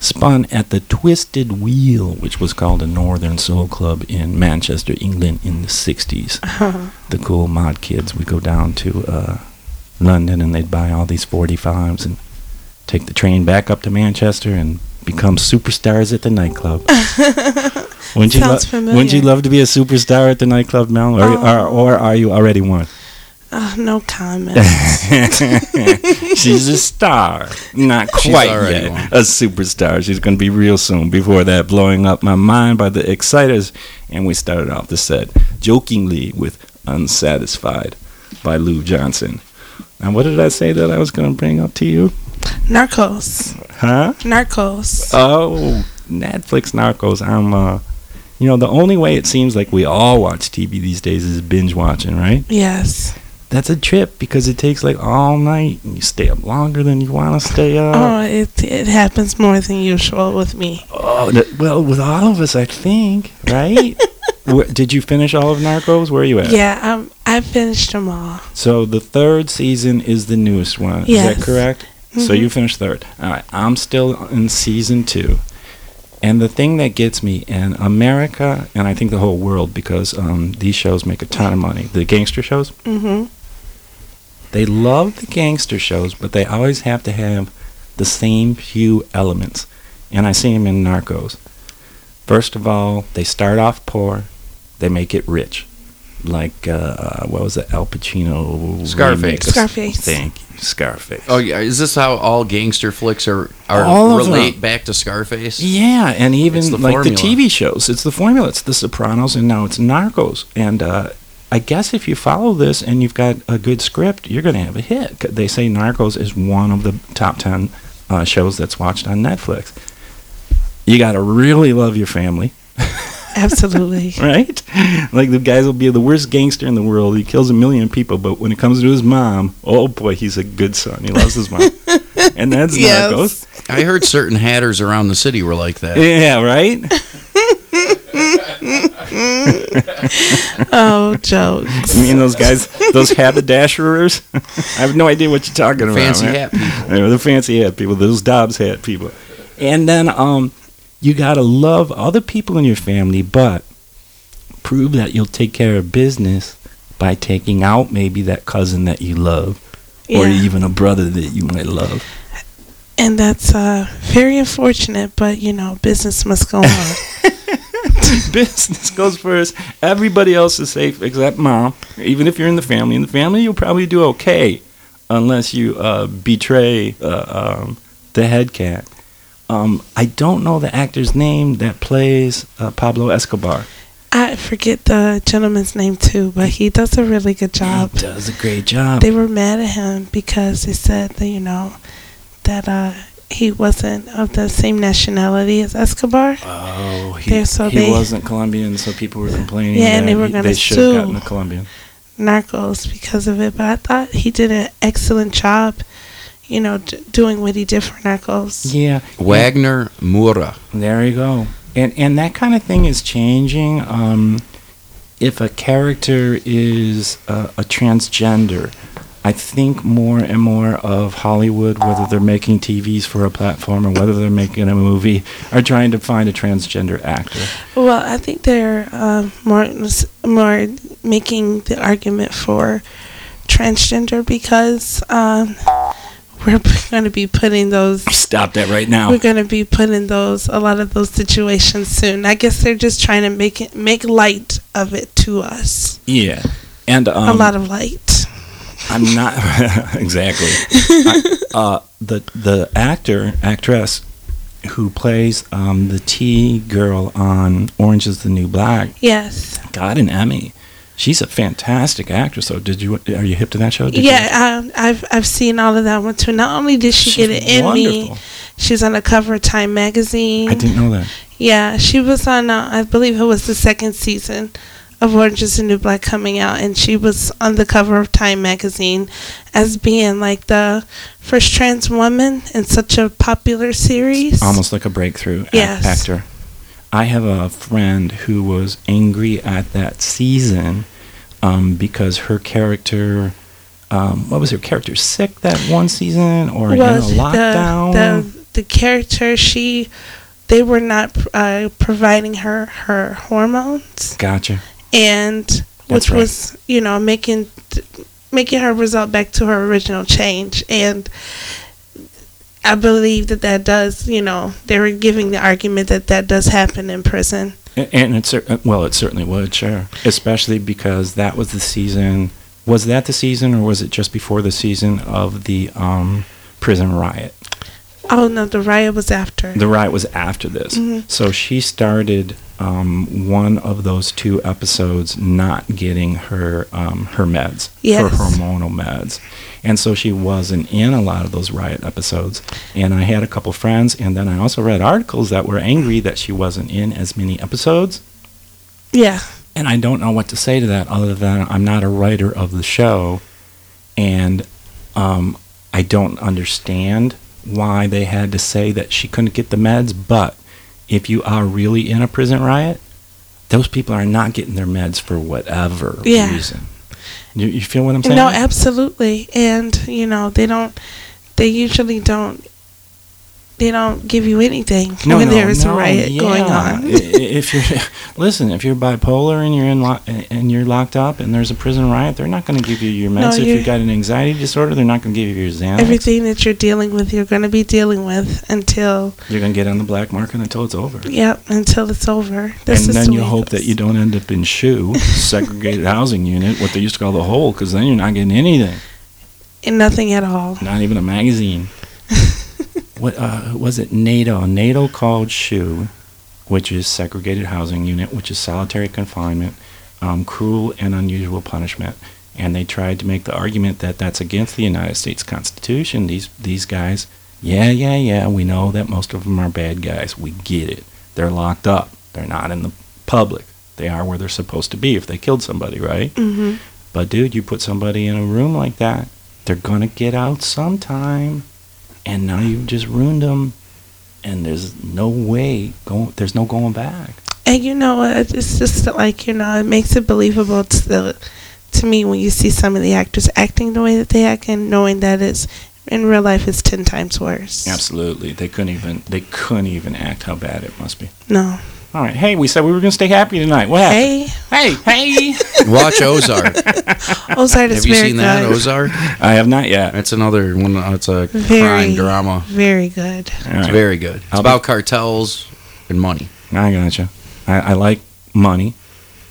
spun at the Twisted Wheel, which was called a Northern Soul Club in Manchester, England in the 60s. The cool mod kids would go down to uh, London and they'd buy all these 45s and take the train back up to Manchester and become superstars at the nightclub. Wouldn't you, lo- wouldn't you love to be a superstar at the nightclub, Mel? Or, or, or are you already one?
Uh, no comment.
She's a star. Not quite
already
yet.
one.
A superstar. She's going to be real soon. Before that, blowing up my mind by the Exciters. And we started off the set jokingly with Unsatisfied by Lou Johnson. And what did I say that I was going to bring up to you?
Narcos.
Huh?
Narcos.
Oh, Netflix Narcos. I'm, uh, you know, the only way it seems like we all watch TV these days is binge watching, right?
Yes.
That's a trip because it takes like all night and you stay up longer than you want to stay up.
Oh, it it happens more than usual with me.
Oh, th- well, with all of us, I think, right? Where, did you finish all of Narcos? Where are you at?
Yeah, um, I finished them all.
So the third season is the newest one. Is that correct? So
Mhm.
you finished third. All right. I'm still in season two. And the thing that gets me in America, and I think the whole world, because um, these shows make a ton of money, the gangster shows,
Mm-hmm.
They love the gangster shows, but they always have to have the same few elements. And I see them in Narcos. First of all, they start off poor, they make it rich. Like, uh, what was it, Al Pacino?
Scarface.
Scarface.
Thank you, Scarface.
Oh yeah, is this how all gangster flicks are are
All of
relate
them.
back to Scarface?
Yeah, and even
the
like
formula.
the TV shows, it's the formula. It's The Sopranos, and now it's Narcos. And uh, I guess if you follow this and you've got a good script, you're going to have a hit. They say Narcos is one of the top ten uh, shows that's watched on Netflix. You got to really love your family,
Absolutely.
right? Like the guys will be the worst gangster in the world. He kills a million people, but when it comes to his mom, oh boy, he's a good son. He loves his mom, and that's
Yes.
Narcos.
I heard certain hatters around the city were like that.
Yeah, right.
oh, jokes.
You mean those guys, those haberdasherers? I have no idea what you're talking about.
Fancy
man.
hat people.
Yeah, the fancy hat people, those Dobbs hat people. And then um, you gotta love other people in your family, but prove that you'll take care of business by taking out maybe that cousin that you love, or even a brother that you might love.
And that's uh, very unfortunate, but you know, business must go on.
business goes first. Everybody else is safe except mom. Even if you're in the family, in the family you'll probably do okay, unless you uh, betray uh, um, the head cat. Um, I don't know the actor's name that plays uh, Pablo Escobar.
I forget the gentleman's name too, but he does a really good job.
He does a great job.
They were mad at him because they said that you know that uh, he wasn't of the same nationality as Escobar.
Oh, he,
so
he
they-
wasn't Colombian, so people were complaining.
Yeah, and they were gonna
they should have
sue.
gotten a Colombian.
Narcos because of it, but I thought he did an excellent job. You know, d- doing what he did for Narcos.
Yeah,
Wagner Moura.
There you go. And and that kind of thing is changing. Um, if a character is a, a transgender, I think more and more of Hollywood, whether they're making TVs for a platform or whether they're making a movie, are trying to find a transgender actor.
Well, I think they're um, more more making the argument for transgender because um, we're going to be putting those.
Stop that right now.
We're going to be putting those a lot of those situations soon. I guess they're just trying to make it make light of it to us.
Yeah, and um,
a lot of light.
I'm not exactly. I, uh, the the actor actress who plays um, the T girl on Orange Is the New Black
Yes.
got an Emmy. She's a fantastic actress. So, did you are you hip to that show? Did
yeah, um, I've I've seen all of that one too. Not only did she
She's
get an Emmy, she's on the cover of Time magazine.
I didn't know that.
Yeah, she was on. Uh, I believe it was the second season of Orange Is the New Black coming out, and she was on the cover of Time magazine as being like the first trans woman in such a popular series.
Almost like a breakthrough
Yes.
actor. I have a friend who was angry at that season um, because her character. Um, what was her character sick that one season or in a lockdown?
the the the character she they were not uh, providing her her hormones
gotcha.
And which
right.
was you know making making her result back to her original change and I believe that that does you know they were giving the argument that that does happen in prison
And it's well, it certainly would, sure. Especially because that was the season. Was that the season, or was it just before the season of the um, prison riot?
oh no the riot was after
The riot was after this.
Mhm.
So she started um, one of those two episodes not getting her um, her meds, her hormonal meds, and so she wasn't in a lot of those riot episodes. And I had a couple friends, and then I also read articles that were angry that she wasn't in as many episodes.
yeah
And I don't know what to say to that other than I'm not a writer of the show, and um, I don't understand why they had to say that she couldn't get the meds. But if you are really in a prison riot, those people are not getting their meds for whatever
Yeah.
reason. You, you feel what I'm saying?
No, absolutely. And you know, they don't they usually don't they don't give you anything
No,
when
no,
there is
no,
a riot going on.
If you're listen, if you're bipolar and you're in lo- and you're locked up and there's a prison riot, they're not going to give you your meds. if you've got an anxiety disorder, they're not going to give you your Xanax.
Everything that you're dealing with, you're going to be dealing with until
You're going to get on the black market until it's over.
yep, until it's over. That's
and then
the
you hope that you don't end up in SHU, segregated housing unit, what they used to call the hole, because then you're not getting anything,
and nothing at all.
not even a magazine. What uh, was it? NATO. NATO called SHU, which is segregated housing unit, which is solitary confinement, um, cruel and unusual punishment. And they tried to make the argument that that's against the United States Constitution. These these guys, yeah, yeah, yeah. We know that most of them are bad guys. We get it. They're locked up. They're not in the public. They are where they're supposed to be if they killed somebody, right?
Mhm.
But dude, you put somebody in a room like that, they're gonna get out sometime, and now you've just ruined them, and there's no way going. There's no going back.
And you know? It's just like you know, it makes it believable to the, to me when you see some of the actors acting the way that they act, and knowing that it's in real life it's ten times worse.
Absolutely, they couldn't even. They couldn't even act how bad it must be.
No.
All right, hey, we said we were gonna stay happy tonight. What happened?
Hey,
hey, hey!
Watch Ozark.
Ozark is
Have you
very
seen that
good.
Ozark?
I have not yet.
It's another one. It's a
Very,
crime drama.
Very good.
All
It's
right.
very good. It's
I'll be-
about cartels and money.
I gotcha. I, I like money.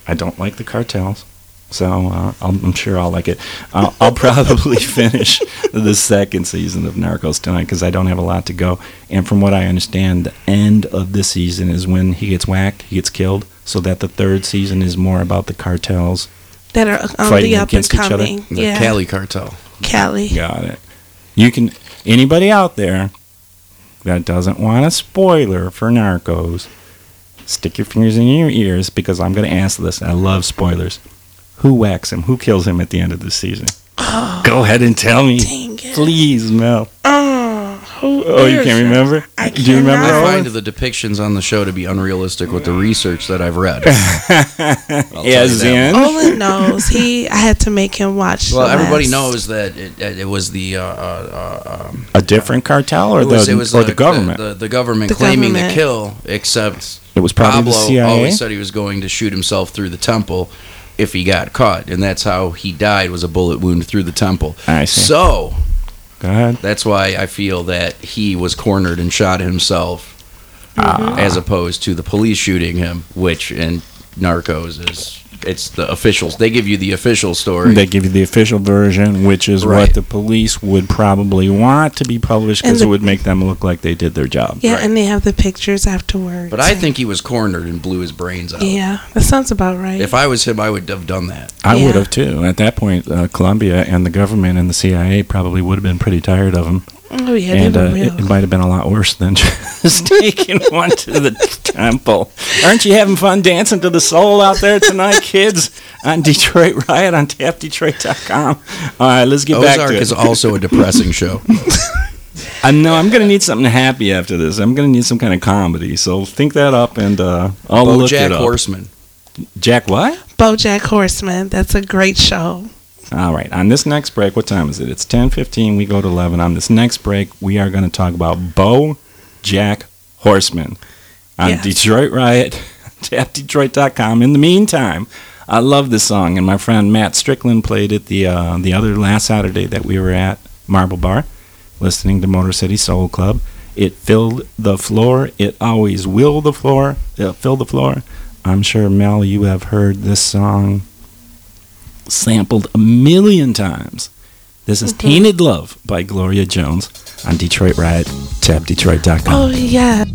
I don't like the cartels. So uh, I'll, I'm sure I'll like it. I'll, I'll probably finish the second season of Narcos tonight because I don't have a lot to go. And from what I understand, the end of this season is when he gets whacked, he gets killed. So that the third season is more about the cartels.
That are on
Fighting
the up and
against each other?
The
yeah,
Cali cartel.
Cali.
Got it. You can anybody out there that doesn't want a spoiler for Narcos, stick your fingers in your ears because I'm going to ask this. I love spoilers. Who whacks him? Who kills him at the end of the season? Go ahead and tell me,
Dang it.
please, Mel.
Oh, who
Oh, you can't remember?
I
Do you remember?
I
cannot.
find the depictions on the show to be unrealistic with the research that I've read. tell
yeah,
you that
Zen.
Olin knows. He. I had to make him watch.
Well,
the
everybody
last-
knows that it, it was the uh, uh, uh, um,
A different cartel or
it was,
the
it was
or the government?
the, the government
The
claiming
government.
the kill, except
it was probably
Pablo
the CIA.
always said he was going to shoot himself through the temple if he got caught, and that's how he died was a bullet wound through the temple.
I see.
So
Go Go ahead.
That's why I feel that he was cornered and shot himself,
Ah.
as opposed to the police shooting him, which in Narcos is it's the officials. They give you the official story.
They give you the official version, which is
Right.
what the police would probably want to be published because it would make them look like they did their job.
Yeah, and they have the pictures afterwards.
but I think he was cornered and blew his brains out.
Yeah, that sounds about right.
If I was him, I would have done that.
I
Yeah.
would have too. At that point, uh, Colombia and the government and the CIA probably would have been pretty tired of him.
Oh yeah,
and uh, it, it might have been a lot worse than just taking one to the temple. Aren't you having fun dancing to the soul out there tonight, kids? On Detroit Riot on tapdetroit.com. All right, let's get back
Ozark
to it.
is also a depressing show.
I know I'm gonna need something happy after this. I'm gonna need some kind of comedy. So think that up, and uh, I'll look it
BoJack
up.
Horseman.
Jack what?
BoJack Horseman. That's a great show.
All right. On this next break, what time is it? It's 10:15. We go to 11. On this next break, we are going to talk about Bo Jack Horseman on
Yes.
Detroit Riot, tapdetroit.com. In the meantime, I love this song, and my friend Matt Strickland played it the uh, the other last Saturday that we were at Marble Bar, listening to Motor City Soul Club. It filled the floor. It always will the floor. It'll fill the floor. I'm sure Mel, you have heard this song sampled a million times. This is mm-hmm. Tainted Love by Gloria Jones on Detroit Riot, tapdetroit.com.
Oh yeah.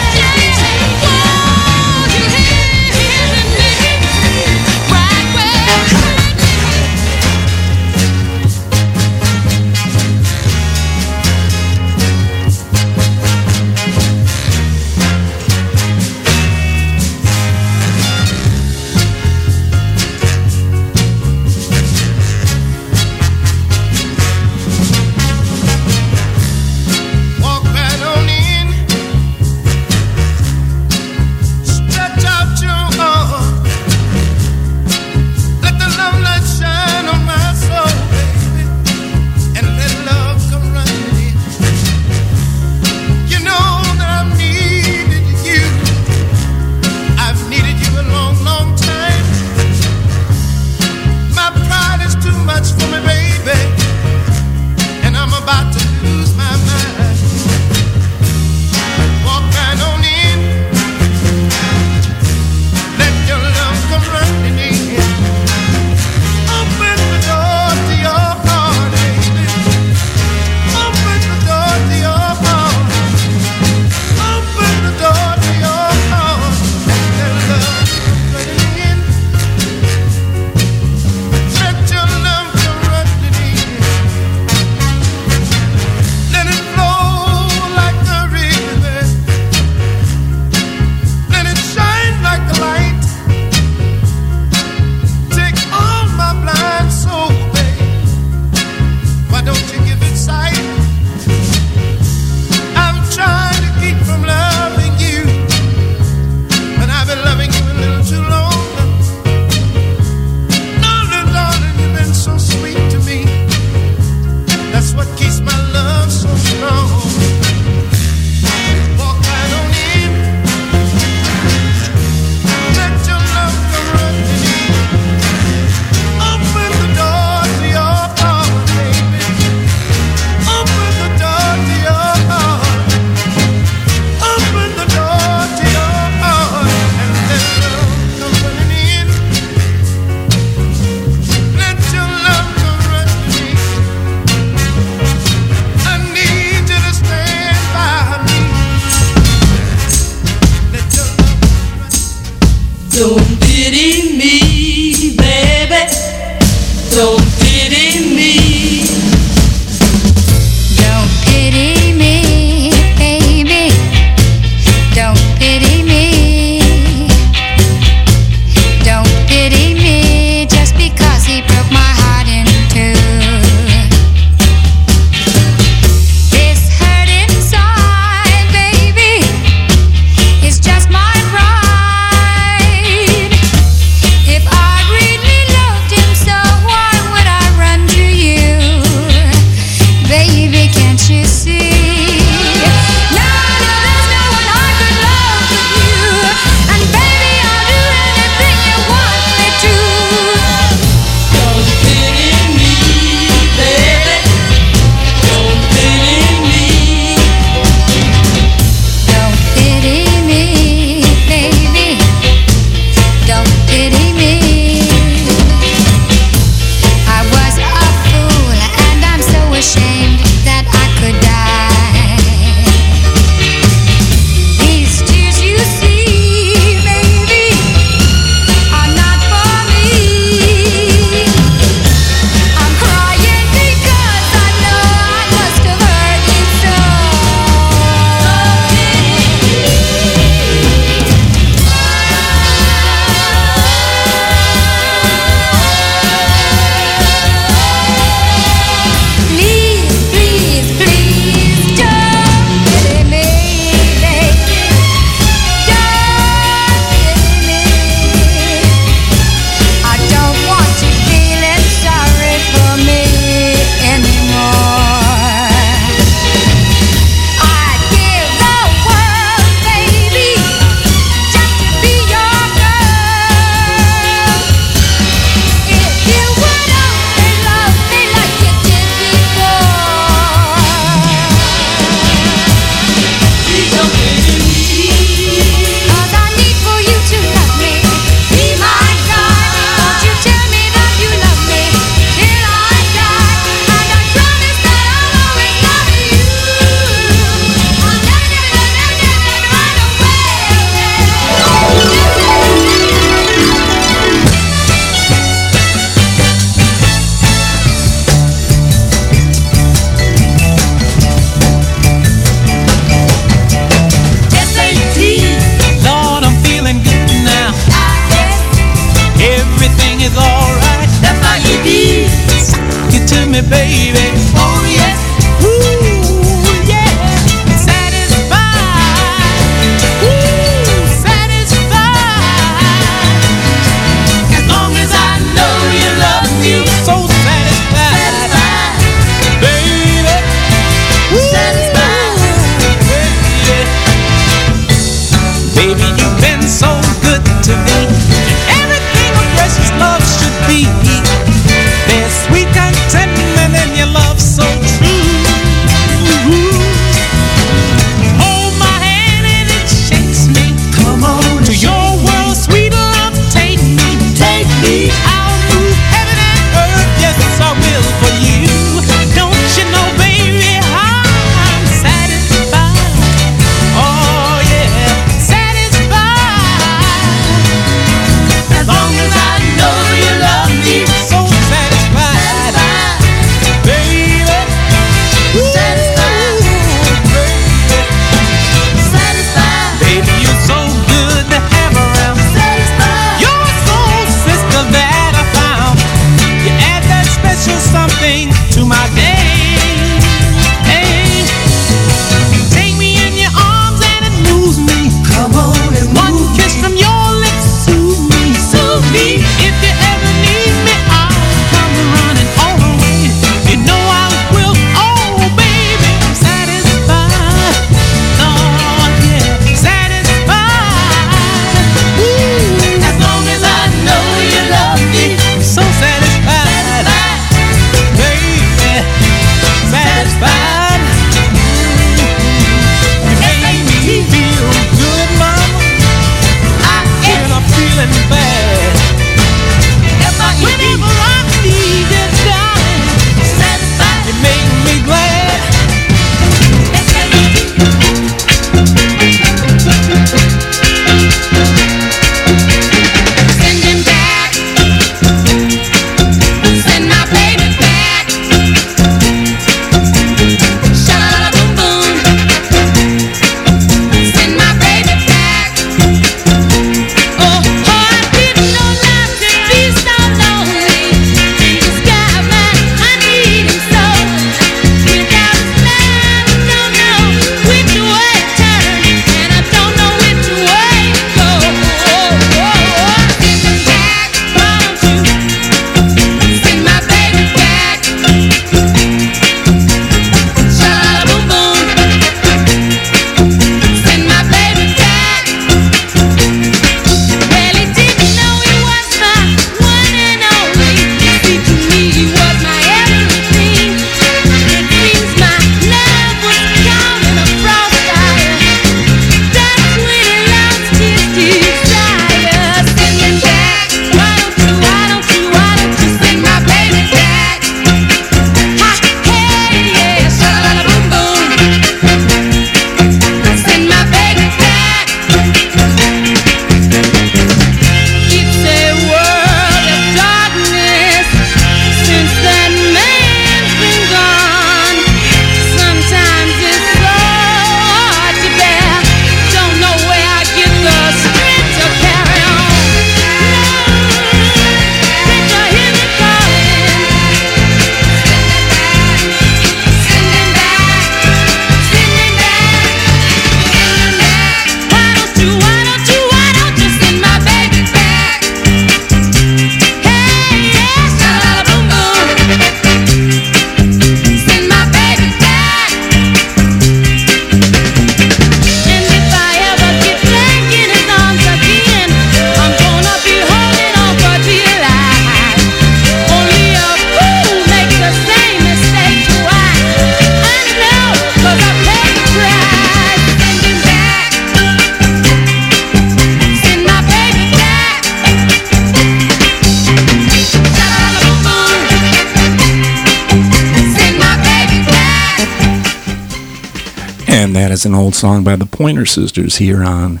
an old song by the Pointer Sisters here on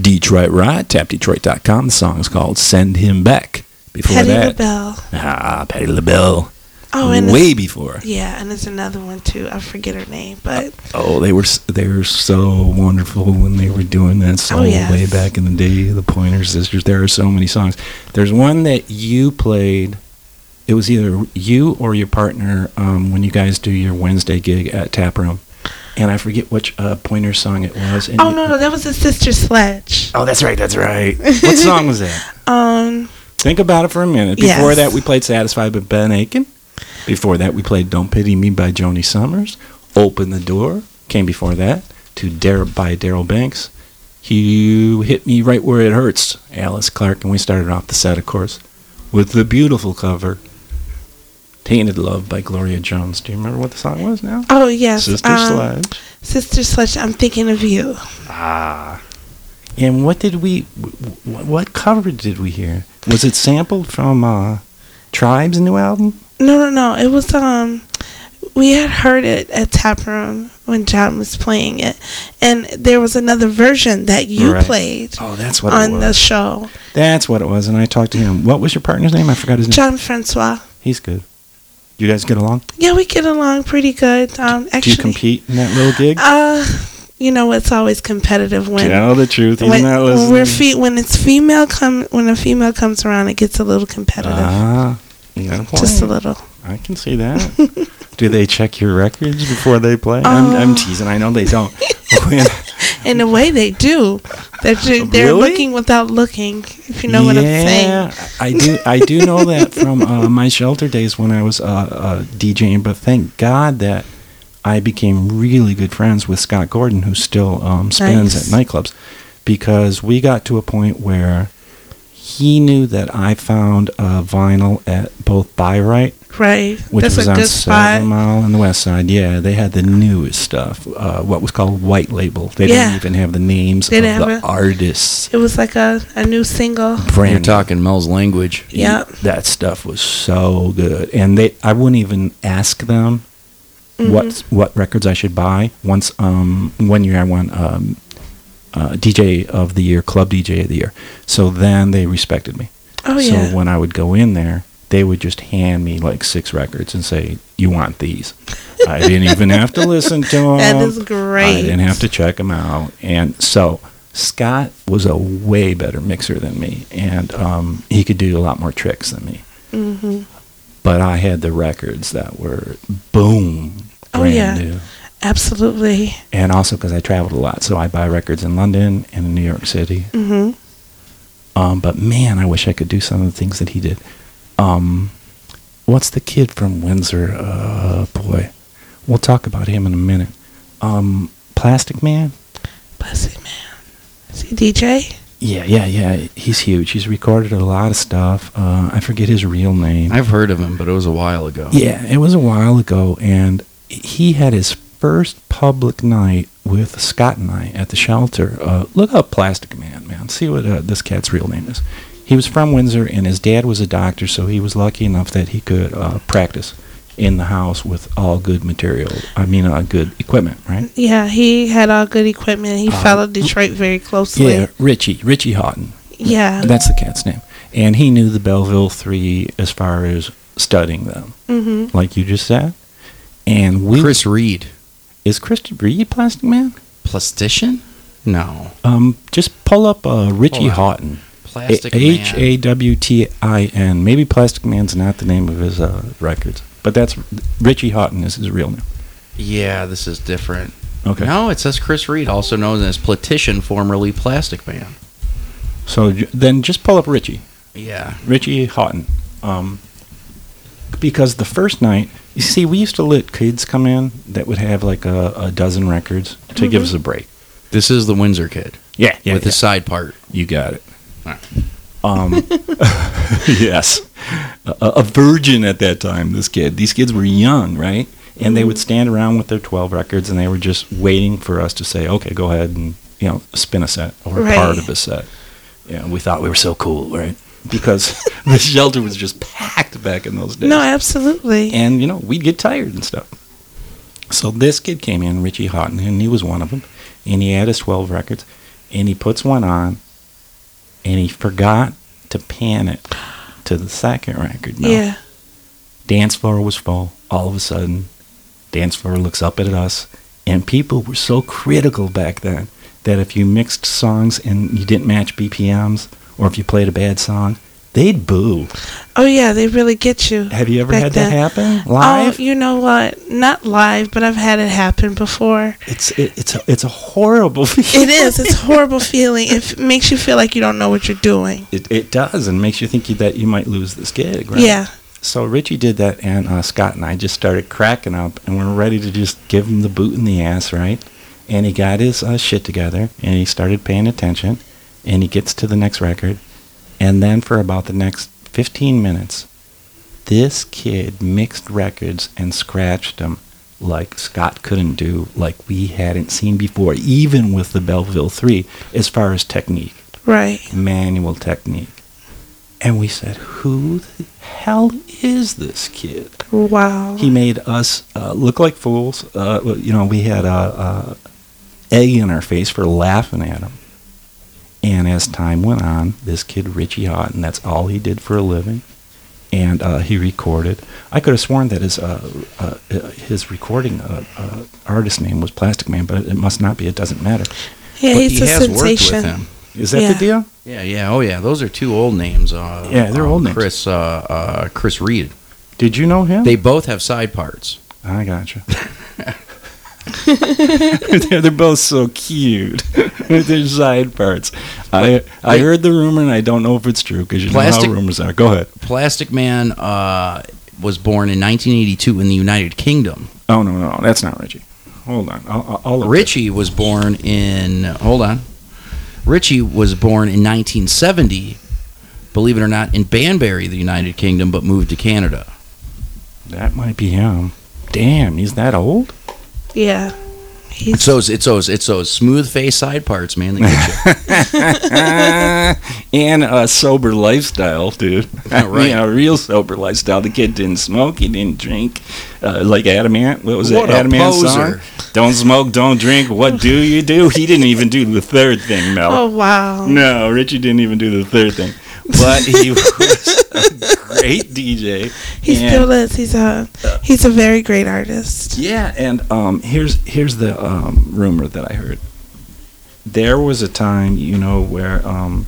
Detroit Riot. TapDetroit.com. The song is called Send Him Back. Before
Patti
that,
LaBelle.
Ah, Patti LaBelle.
Oh, and
way before.
Yeah, and there's another one too. I forget her name, but
oh, oh they were they were so wonderful when they were doing that song
oh, yes.
way back in the day. The Pointer Sisters. There are so many songs. There's one that you played. It was either you or your partner um, when you guys do your Wednesday gig at Tap Room and I forget which uh, Pointer song it was. And
Oh no, no, that was a Sister Sledge.
Oh, that's right, that's right. what song was that?
Um,
Think about it for a minute. Before
Yes.
that, we played Satisfied by Ben Aiken. Before that, we played Don't Pity Me by Joni Summers. Open the Door came before that to Dar- by Darrell Banks. You Hit Me Right Where It Hurts, Alice Clark. And we started off the set, of course, with the beautiful cover, Tainted Love by Gloria Jones. Do you remember what the song was now?
oh yes,
Sister
um,
Sledge.
Sister Sledge. I'm thinking of you.
Ah. And what did we, wh- wh- what cover did we hear? Was it sampled from uh, Tribe's new album?
No, no, no. It was um, we had heard it at Tap Room when John was playing it, and there was another version that you
Right.
played
Oh, that's what it
on the show.
That's what it was. And I talked to him. What was your partner's name? I forgot his name.
John Francois.
He's good. You guys get along?
Yeah, we get along pretty good. Um,
Do you compete in that little gig?
Uh, you know, it's always competitive when
Tell the truth.
When, when we're fe- when it's female come when a female comes around, it gets a little competitive.
Ah, you got a point.
Just a little.
I can see that. Do they check your records before they play? I'm, I'm
Uh.
teasing. I know they don't.
In a way, they do. They're they're
Really?
looking without looking. If you know what I'm saying.
Yeah, I do. I do know that from uh, my shelter days when I was uh, uh, DJing. But thank God that I became really good friends with Scott Gordon, who still um, spins
Nice.
at nightclubs, because we got to a point where he knew that I found a vinyl at both Buy Right,
Right.
which
That's
was
a
on
good spot.
Seven Mile and the West Side. Yeah, they had the newest stuff, uh, what was called white label. They
Yeah.
didn't even have the names
They
of the
have it.
artists.
It was like a, a new single.
Brand
You're talking Mel's language.
Yeah.
that stuff was so good and they i wouldn't even ask them what
Mm-hmm.
what records i should buy once um one year i went um uh, dj of the year club dj of the year so then they respected me
Oh
so
yeah.
when i would go in there they would just hand me like six records and say you want these i didn't even have to listen to them
That is great.
i didn't have to check them out and so scott was a way better mixer than me and um, he could do a lot more tricks than me
hmm
but I had the records that were boom,
Oh,
brand
yeah.
new.
Absolutely.
And also because I traveled a lot, so I buy records in London and in New York City.
hmm
Um, but man, I wish I could do some of the things that he did. Um, what's the kid from Windsor? Uh, boy, we'll talk about him in a minute. Um, Plastikman.
Plastic Man. Is he DJ?
Yeah, yeah, yeah. He's huge. He's recorded a lot of stuff. Uh, I forget his real name.
I've heard of him, but it was a while ago.
Yeah, it was a while ago, and he had his first public night with Scott and I at the shelter. Uh, look up Plastikman, man. See what uh, this cat's real name is. He was from Windsor, and his dad was a doctor, so he was lucky enough that he could uh, practice in the house with all good material. I mean, uh, good equipment, right?
Yeah, he had all good equipment. He
Uh,
followed Detroit very closely.
Yeah, Richie, Richie Hawtin.
Yeah.
That's the cat's name. And he knew the Belleville Three as far as studying them,
hmm
like you just said. And we
Chris Reed.
Is Chris Reed Plastic Man?
Plastician? No.
Um, just pull up uh, Richie. Hawtin.
Plastic
H. A W T I N. Maybe Plastikman's not the name of his uh, records, but that's Richie Hawtin is his real name.
Yeah, this is different.
Okay.
No, it says Chris Reed, also known as Plastician, formerly Plastic Man.
So j- then just pull up Richie.
Yeah.
Richie Hawtin. Um, because the first night, you see, we used to let kids come in that would have like a, a dozen records to give
Mhm.
us a break.
This is the Windsor Kid.
Yeah, yeah,
with
yeah.
the side part.
You got it.
Alright.
Um, yes, a, a virgin at that time. This kid. These kids were young, right? And they would stand around with their twelve records, and they were just waiting for us to say, "Okay, go ahead and you know spin a set or
Right.
part of a set." Yeah, we thought we were so cool, right? Because the shelter was just packed back in those days.
No, absolutely.
and you know we'd get tired and stuff. So this kid came in, Richie Hawtin, and he was one of them. And he had his twelve records, and he puts one on, and he forgot to pan it to the second record. Mel.
Yeah.
Dance floor was full. All of a sudden, dance floor looks up at us, and people were so critical back then that if you mixed songs and you didn't match BPMs, or if you played a bad song, they'd boo.
Oh yeah, they really get you.
Have you ever had
then.
that happen live?
Oh, you know what? Not live, but I've had it happen before.
It's it, it's a, it's a horrible feeling.
It is. It's a horrible feeling. It makes you feel like you don't know what you're doing.
It, it does, and makes you think you, that you might lose this gig, right?
Yeah.
So Richie did that, and uh, Scott and I just started cracking up, and we're ready to just give him the boot in the ass, right? And he got his uh, shit together, and he started paying attention, and he gets to the next record, and then for about the next 15 minutes, this kid mixed records and scratched them like Scott couldn't do, like we hadn't seen before, even with the Belleville 3, as far as technique
Right.
manual technique. And we said, Who the hell is this kid?
Wow.
He made us uh, look like fools. Uh, you know, we had a, a egg in our face for laughing at him. And as time went on, this kid, Richie Hawtin, that's all he did for a living. And uh, he recorded. I could have sworn that his uh, uh, uh, his recording uh, uh, artist name was Plastikman, but it must not be. It doesn't matter.
Yeah,
But
he's
he
a
has worked with
sensation.
him.
Is that
Yeah.
the deal?
Yeah, yeah, oh yeah. Those are two old names. Uh,
Yeah, they're
um,
old names.
Chris, uh, uh, Chris Reed.
Did you know him?
They both have side parts.
I gotcha. they're, they're both so cute with their side parts. I I heard the rumor and I don't know if it's true because you know how rumors are. Go ahead.
Plastic Man uh, was born in 1982 in the United Kingdom.
Oh no no that's not Richie. Hold on. I'll, I'll, I'll look
Richie was born in. Hold on. Richie was born in 1970. Believe it or not, in Banbury, the United Kingdom, but moved to Canada.
That might be him. Damn, he's that old.
Yeah.
It's those, it's those, it's those smooth face side parts, man. That get you.
and a sober lifestyle, dude.
Yeah, right.
Yeah, a real sober lifestyle. The kid didn't smoke, he didn't drink. Uh, like Adam Ant, what was
What
that
a
Adam Ant
poser.
song? Don't smoke, don't drink. What do you do? He didn't even do the third thing, Mel.
Oh wow.
No, Richie didn't even do the third thing. But he was a great DJ.
He
and-
still is. He's a he's a very great artist.
yeah, and um, here's here's the um, rumor that I heard. There was a time, you know, where um,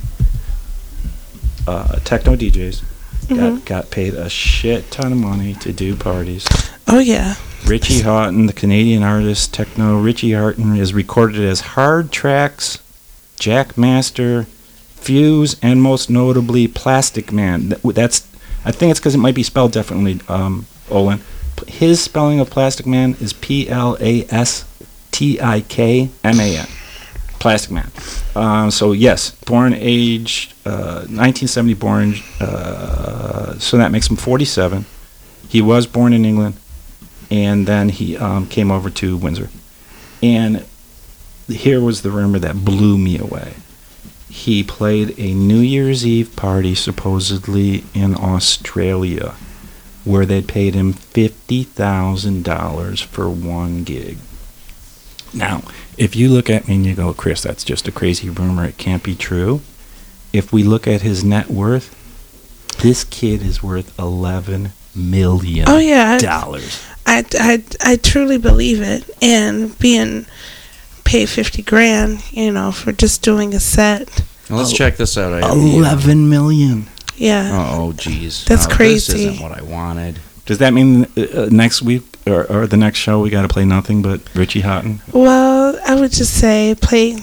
uh, techno DJs got,
Mhm.
got paid a shit ton of money to do parties.
Oh yeah.
Richie Hawtin, the Canadian artist, techno Richie Hawtin, is recorded as Hard Tracks, Jack Master, Fuse, and most notably Plastikman. That- That's, I think it's because it might be spelled differently, um, Olin. His spelling of Plastikman is P L A S T I K M A N. Plastikman. Um, so yes, born age uh, 1970, born. Uh, so that makes him 47. He was born in England, and then he um, came over to Windsor. And here was the rumor that blew me away. He played a New Year's Eve party supposedly in Australia, where they paid him fifty thousand dollars for one gig. Now, if you look at me and you go, Chris, that's just a crazy rumor, it can't be true. If we look at his net worth, this kid is worth eleven million
Oh yeah.
Dollars.
I, I, I truly believe it. And being paid 50 grand, you know, for just doing a set.
Well, let's check this out. I
Eleven million.
Yeah.
Oh, geez.
That's
Now,
crazy.
This isn't what I wanted.
Does that mean uh, uh, next week or, or the next show we got to play nothing but Richie Hawtin?
Well, I would just say play.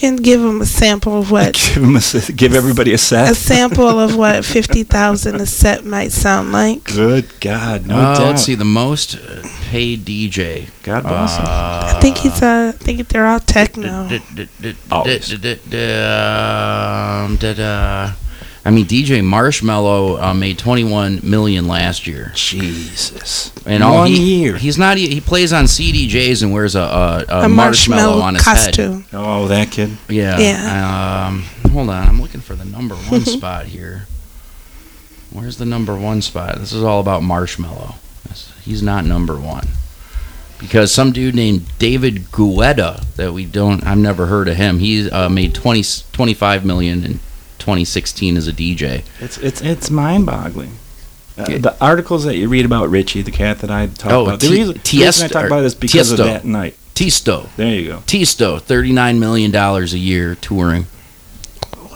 You can give them a sample of what
Give him a, s- give everybody a set.
a sample of what fifty thousand a set might sound like.
Good God, no
Uh,
doubt.
let's see. The most uh, paid DJ.
God bless him.
Uh,
I think he's uh, I think they're all techno.
Always. Um, da-da. I mean, DJ Marshmello uh, made 21 million last year.
Jesus.
And all
One
he,
year.
He's not. e- He plays on CDJs and wears a, a, a,
A
marshmallow,
marshmallow
on his
costume.
Oh, that kid.
Yeah.
Yeah.
Um, hold on. I'm looking for the number one spot here. Where's the number one spot? This is all about Marshmello. He's not number one. Because some dude named David Guetta that we don't, I've never heard of him. He uh, made 20, 25 million in 2016 as a DJ.
It's it's it's mind-boggling. Uh,
Yeah.
the articles that you read about Richie, the cat that I talk
Oh,
about. The
T-
reason, the reason I
Tiesto-
talk about it is because of that night.
Tiësto.
There you go.
Tiësto, $39 million a year touring.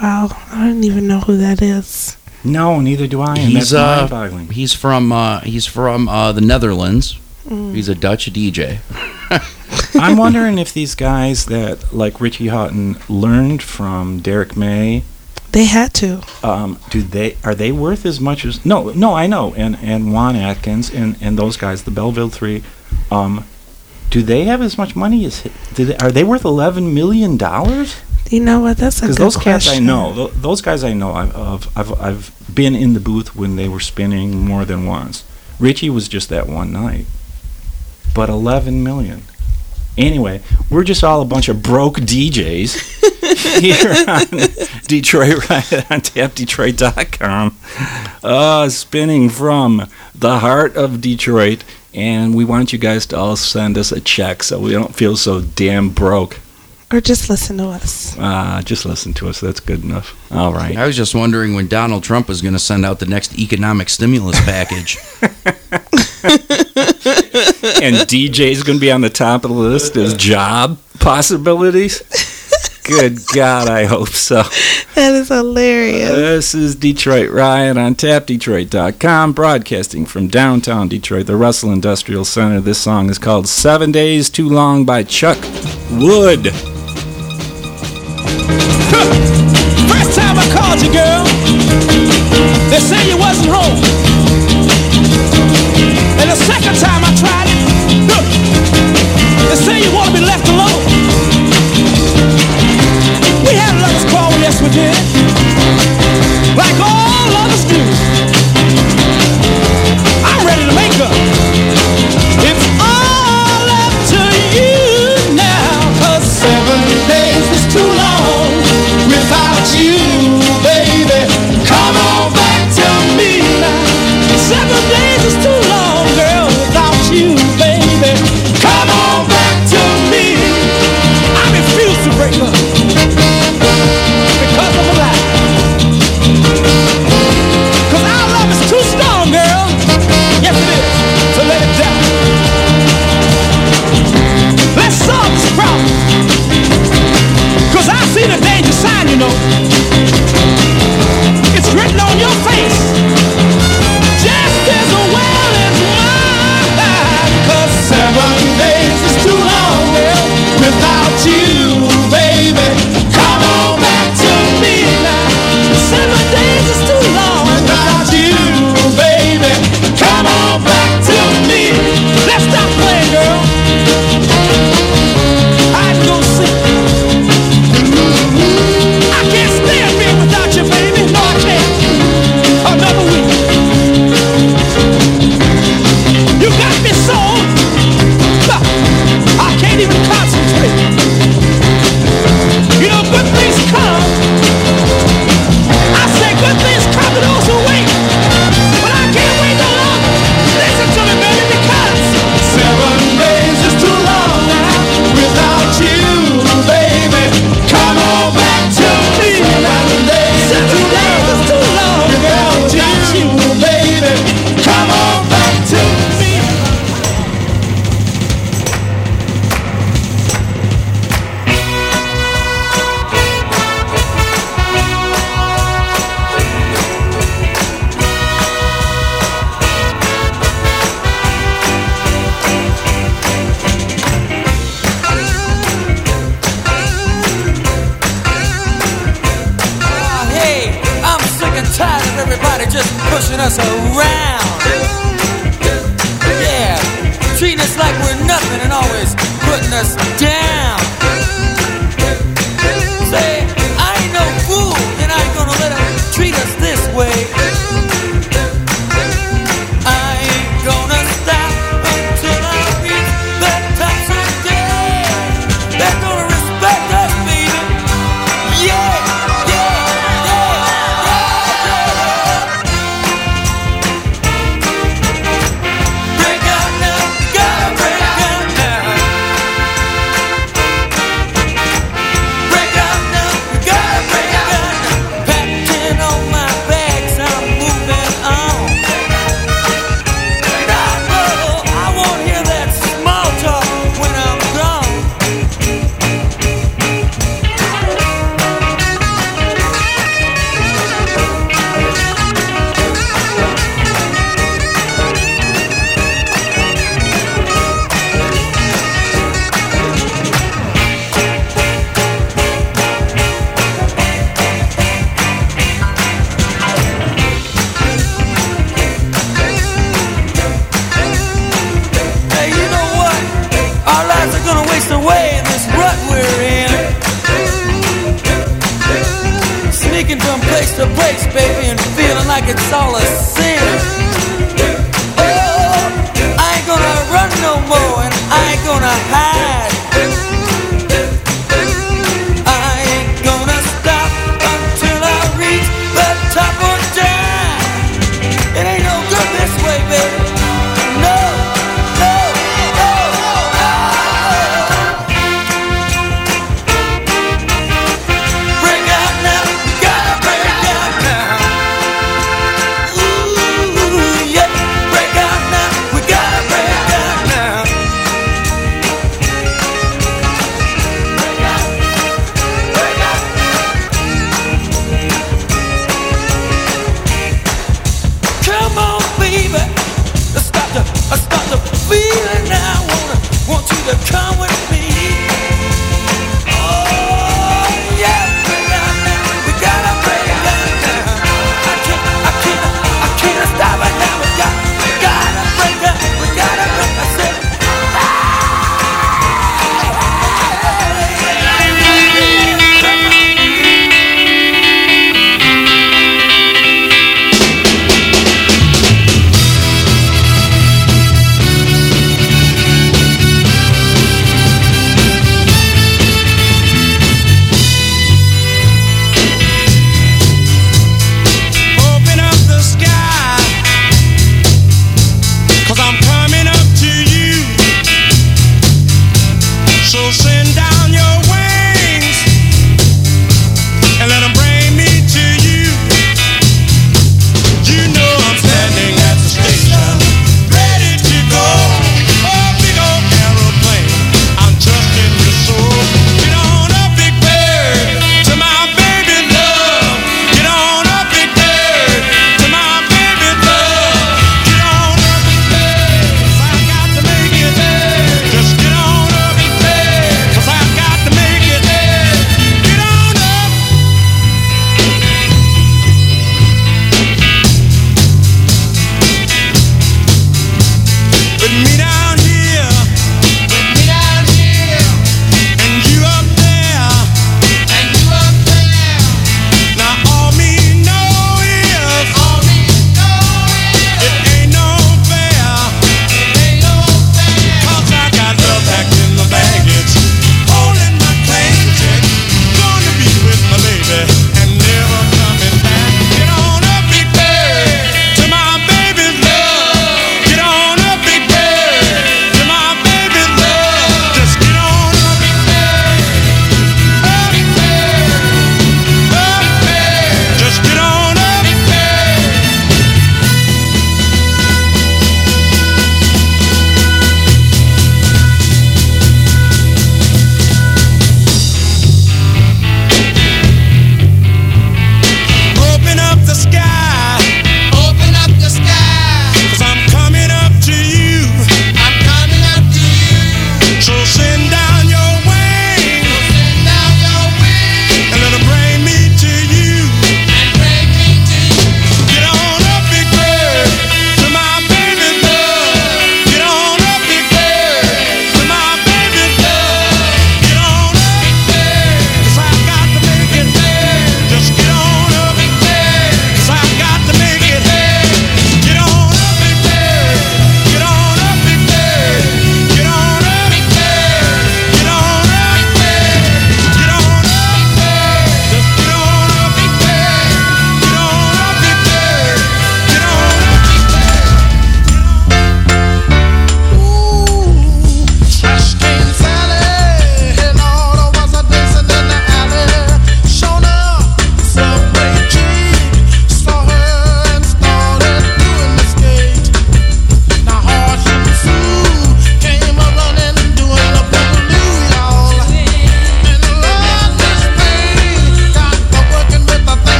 Wow, I don't even know who that is.
No, neither do I. And
He's
that's
uh,
mind-boggling.
he's from uh, he's from uh, the Netherlands.
Mm.
He's a Dutch DJ.
I'm wondering if these guys that like Richie Hawtin learned from Derrick May,
They had to.
um, do they are they worth as much as no no I know and and Juan Atkins and and those guys the Belleville Three, um, do they have as much money as they, are they worth eleven million dollars?
You know what? That's
Because those cats I know, tho- those guys I know, I've, I've I've I've been in the booth when they were spinning more than once. Richie was just that one night, but eleven million. Anyway, we're just all a bunch of broke DJs here on Detroit Riot on tapdetroit.com, uh, spinning from the heart of Detroit, and we want you guys to all send us a check so we don't feel so damn broke.
Or just listen to us.
Uh, just listen to us. That's good enough. All right.
I was just wondering when Donald Trump was going to send out the next economic stimulus package.
and DJ's going to be on the top of the list as job possibilities. Good God, I hope so.
That is hilarious.
This is Detroit Riot on tapdetroit.com, broadcasting from downtown Detroit, the Russell Industrial Center. This song is called Seven Days Too Long by Chuck Wood.
First time I called you, girl, they say you wasn't home. And the second time I tried lover's quarrel, yes we did. Like all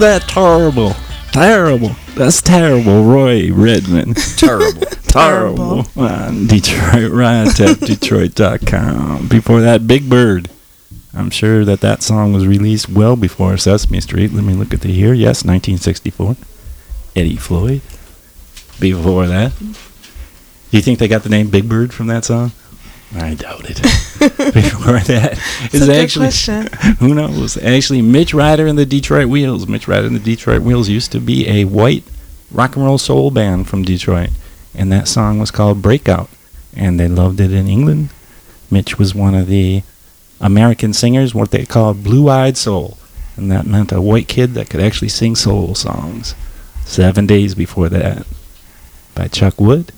that terrible? Terrible. That's terrible, Roy Redmond.
Terrible.
terrible. On Detroit, Detroit.com. Before that, Big Bird. I'm sure that that song was released well before Sesame Street. Let me look at the year. Yes, 1964. Eddie Floyd. Before that. Do you think they got the name Big Bird from that song? I doubt it. Before that
It's
is
a good
actually
question.
who knows? Actually, Mitch Ryder and the Detroit Wheels. Mitch Ryder and the Detroit Wheels used to be a white rock and roll soul band from Detroit, and that song was called Breakout, and they loved it in England. Mitch was one of the American singers, what they called blue-eyed soul, and that meant a white kid that could actually sing soul songs. Seven days before that, by Chuck Wood,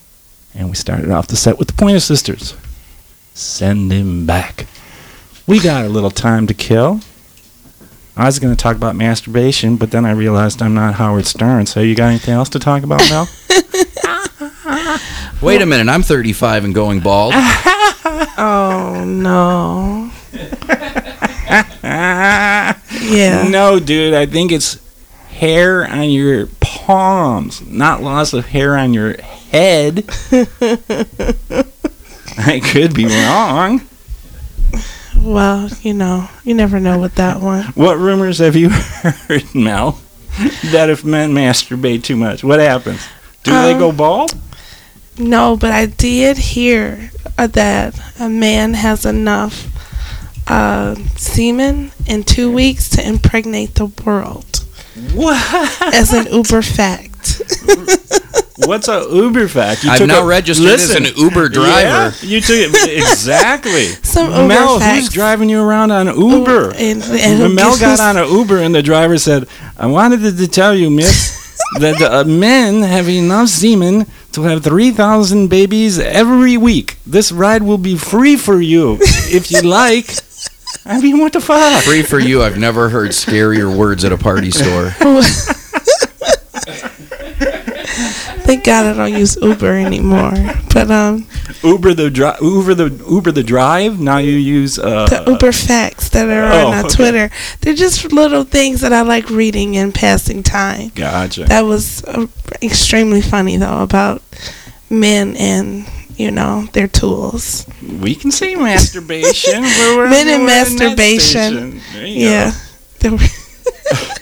and we started off the set with the Pointer Sisters. Send him back. We got a little time to kill. I was going to talk about masturbation, but then I realized I'm not Howard Stern. So you got anything else to talk about, Mel?
Wait a minute, I'm 35 and going bald.
Oh no. yeah.
No, dude. I think it's hair on your palms, not loss of hair on your head. I could be wrong.
Well, you know, you never know with that one.
What rumors have you heard, Mel? That if men masturbate too much, what happens? Do they
Um,
go bald?
No, but I did hear uh, that a man has enough uh, semen in two weeks to impregnate the world.
What?
As an Uber fact.
What's a Uber fact?
I've
took
now
a-
registered as an Uber driver.
Yeah, you took it exactly.
Some Uber
Mel, who's driving you around on Uber?
and- and
Mel got on an Uber, and the driver said, "I wanted to, to tell you, Miss, that uh, men have enough semen to have three thousand babies every week. This ride will be free for you if you like." I mean, what the fuck?
Free for you. I've never heard scarier words at a party store.
Thank God I don't use Uber anymore. But um,
Uber the dri- Uber the Uber the drive. Now you use uh,
the Uber facts that are
Oh,
on
okay.
Twitter, they're just little things that I like reading and passing time.
Gotcha.
That was uh, extremely funny though about men and you know their tools.
We can say masturbation.
Men and masturbation.
station. There you
Yeah.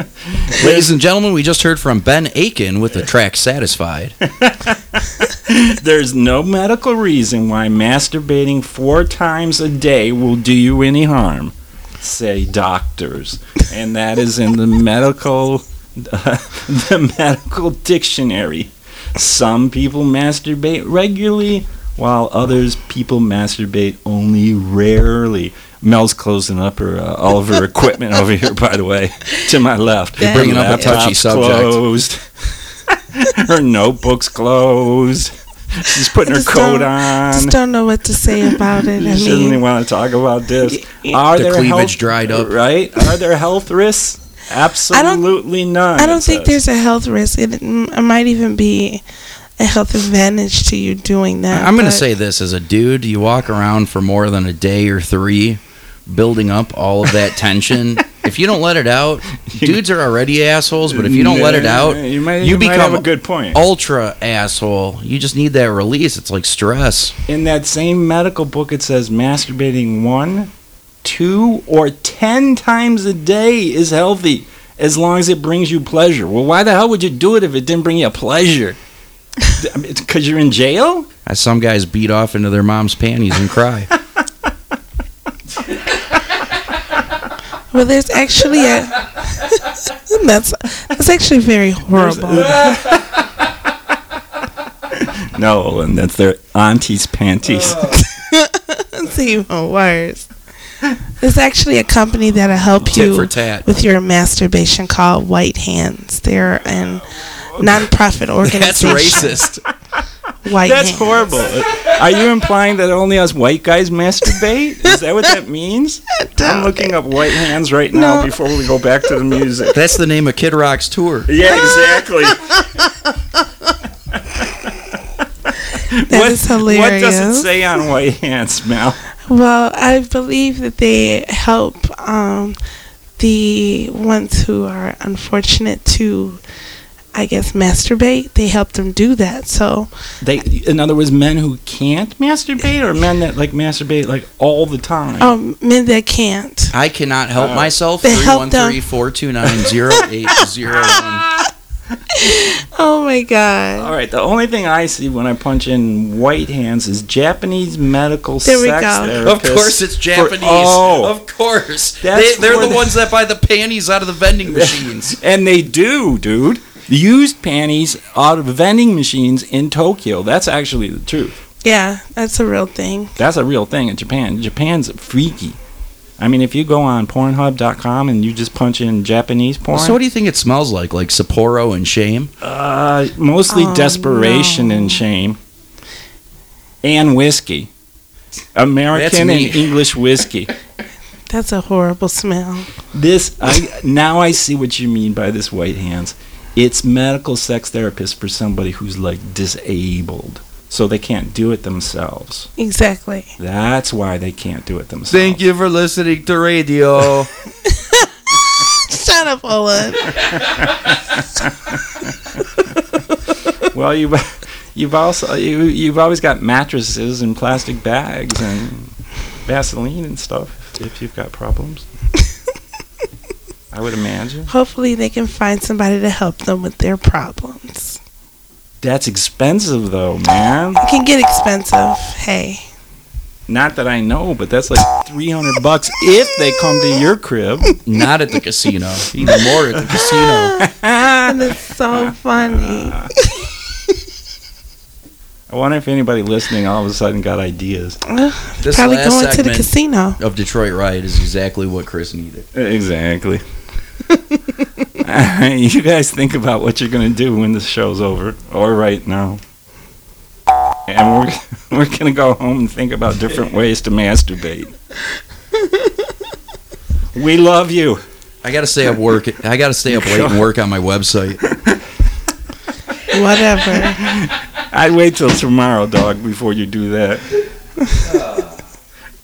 Ladies and gentlemen, we just heard from Ben Aiken with the track Satisfied.
There's no medical reason why masturbating four times a day will do you any harm, say doctors, and that is in the medical the medical dictionary. Some people masturbate regularly, while others people masturbate only rarely. Mel's closing up her uh, all of her equipment over here, by the way, to my left.
You're bringing up a touchy subject.
Closed. her notebook's closed. She's putting her coat
don't-
on.
Just don't know what to say about it.
You
I
shouldn't even
mean,
want to talk about this. Are
The
there
cleavage
health,
dried up.
Right? Are there health risks? Absolutely none.
I don't think
says.
there's a health risk. It, it might even be a health advantage to you doing that.
I'm going to say this as a dude, you walk around for more than a day or three building up all of that tension. if you don't let it out, dudes are already assholes, but if you don't let it out,
you might-
you
you might
become
have a good point.
ultra asshole. You just need that release. It's like stress.
In that same medical book, it says masturbating one, two, or ten times a day is healthy as long as it brings you pleasure. Well, why the hell would you do it if it didn't bring you pleasure? Because you're in jail?
As some guys beat off into their mom's panties and cry.
Well, there's actually a. that's that's actually very horrible.
No, and that's their auntie's panties.
It's even worse. There's actually a company that'll help
Tit
you with your masturbation called White Hands. They're an nonprofit organization.
That's racist.
White
That's
Hands.
horrible. Are you implying that only us white guys masturbate? Is that what that means? I'm looking up white hands right now
No.
before we go back to the music.
That's the name of Kid Rock's tour.
Yeah, exactly.
That is
What
hilarious.
does it say on white hands, Mel?
Well, I believe that they help um, the ones who are unfortunate to, I guess, masturbate. They help them do that. So
They, in other words, men who can't masturbate, or men that like masturbate like all the time.
um, men that can't.
I cannot help
Uh,
myself.
They
313-429-0801.
Oh my God.
All right. The only thing I see when I punch in white hands is Japanese medical
There we
sex
go.
Of course, it's
for-
Japanese.
oh,
Of course. They, they're the
the-
ones that buy the panties out of the vending machines.
and they do, dude. Used panties out of vending machines in Tokyo. That's actually the truth.
Yeah, that's a real thing.
That's a real thing in Japan. Japan's freaky. I mean, if you go on Pornhub.com and you just punch in Japanese porn,
So, what do you think it smells like? Like Sapporo and shame?
uh, mostly
Oh,
desperation
no.
and shame, and whiskey, American and English whiskey.
That's a horrible smell.
This I now I see what you mean by this white hands. It's medical sex therapist for somebody who's like disabled, so they can't do it themselves.
Exactly.
That's why they can't do it themselves.
Thank you for listening to radio.
Shut up, Owen.
Well, you've you've also you you've always got mattresses and plastic bags and Vaseline and stuff if you've got problems. I would imagine
Hopefully, they can find somebody to help them with their problems.
that's expensive though, man.
It can get expensive. Hey.
Not that I know, but that's like three hundred bucks if they come to your crib.
Not at the casino. Even more at the casino.
and it's so funny.
I wonder if anybody listening all of a sudden got ideas.
This
Probably
last
going to the casino.
Of Detroit Riot is exactly what Chris needed.
Exactly. you guys think about what you're gonna do when the show's over, or right now. And we're we're gonna go home and think about different ways to masturbate. We love you.
I gotta stay up work. I gotta stay up late and work on my website.
Whatever.
I'd wait till tomorrow, dog, before you do that. Oh.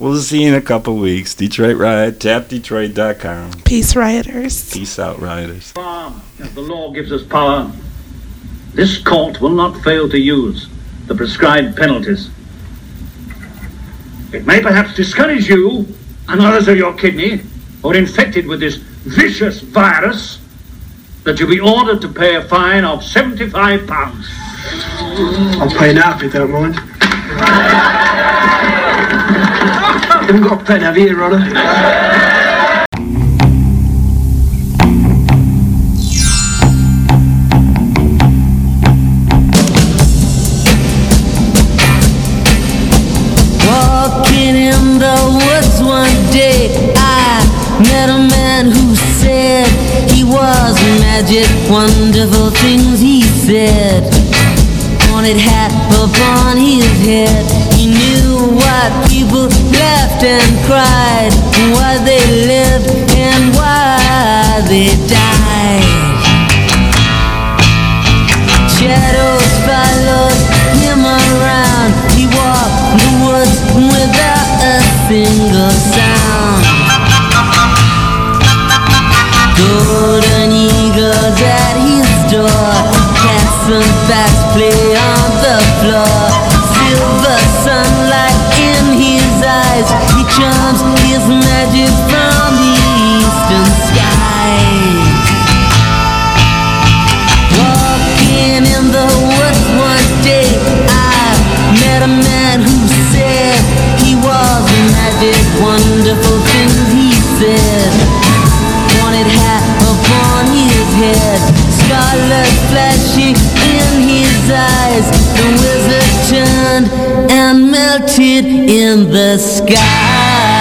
We'll see you in a couple weeks. Detroit Riot, tapdetroit.com.
Peace rioters.
Peace out, rioters.
As the law gives us power, this court will not fail to use the prescribed penalties. It may perhaps discourage you and others of your kidney who are infected with this vicious virus that you be ordered to pay a fine of 75 pounds.
I'll pay now if you don't mind. Haven't got a pen, have you, Your
Walking in the woods one day, I met a man who said he was magic. Wonderful things he said. Pointed hat upon his head. People laughed and cried, why they lived and why they died. Shadows followed him around. He walked the woods without a single sound. Golden eagles at his door. Cats and bats play 着 melted in the sky.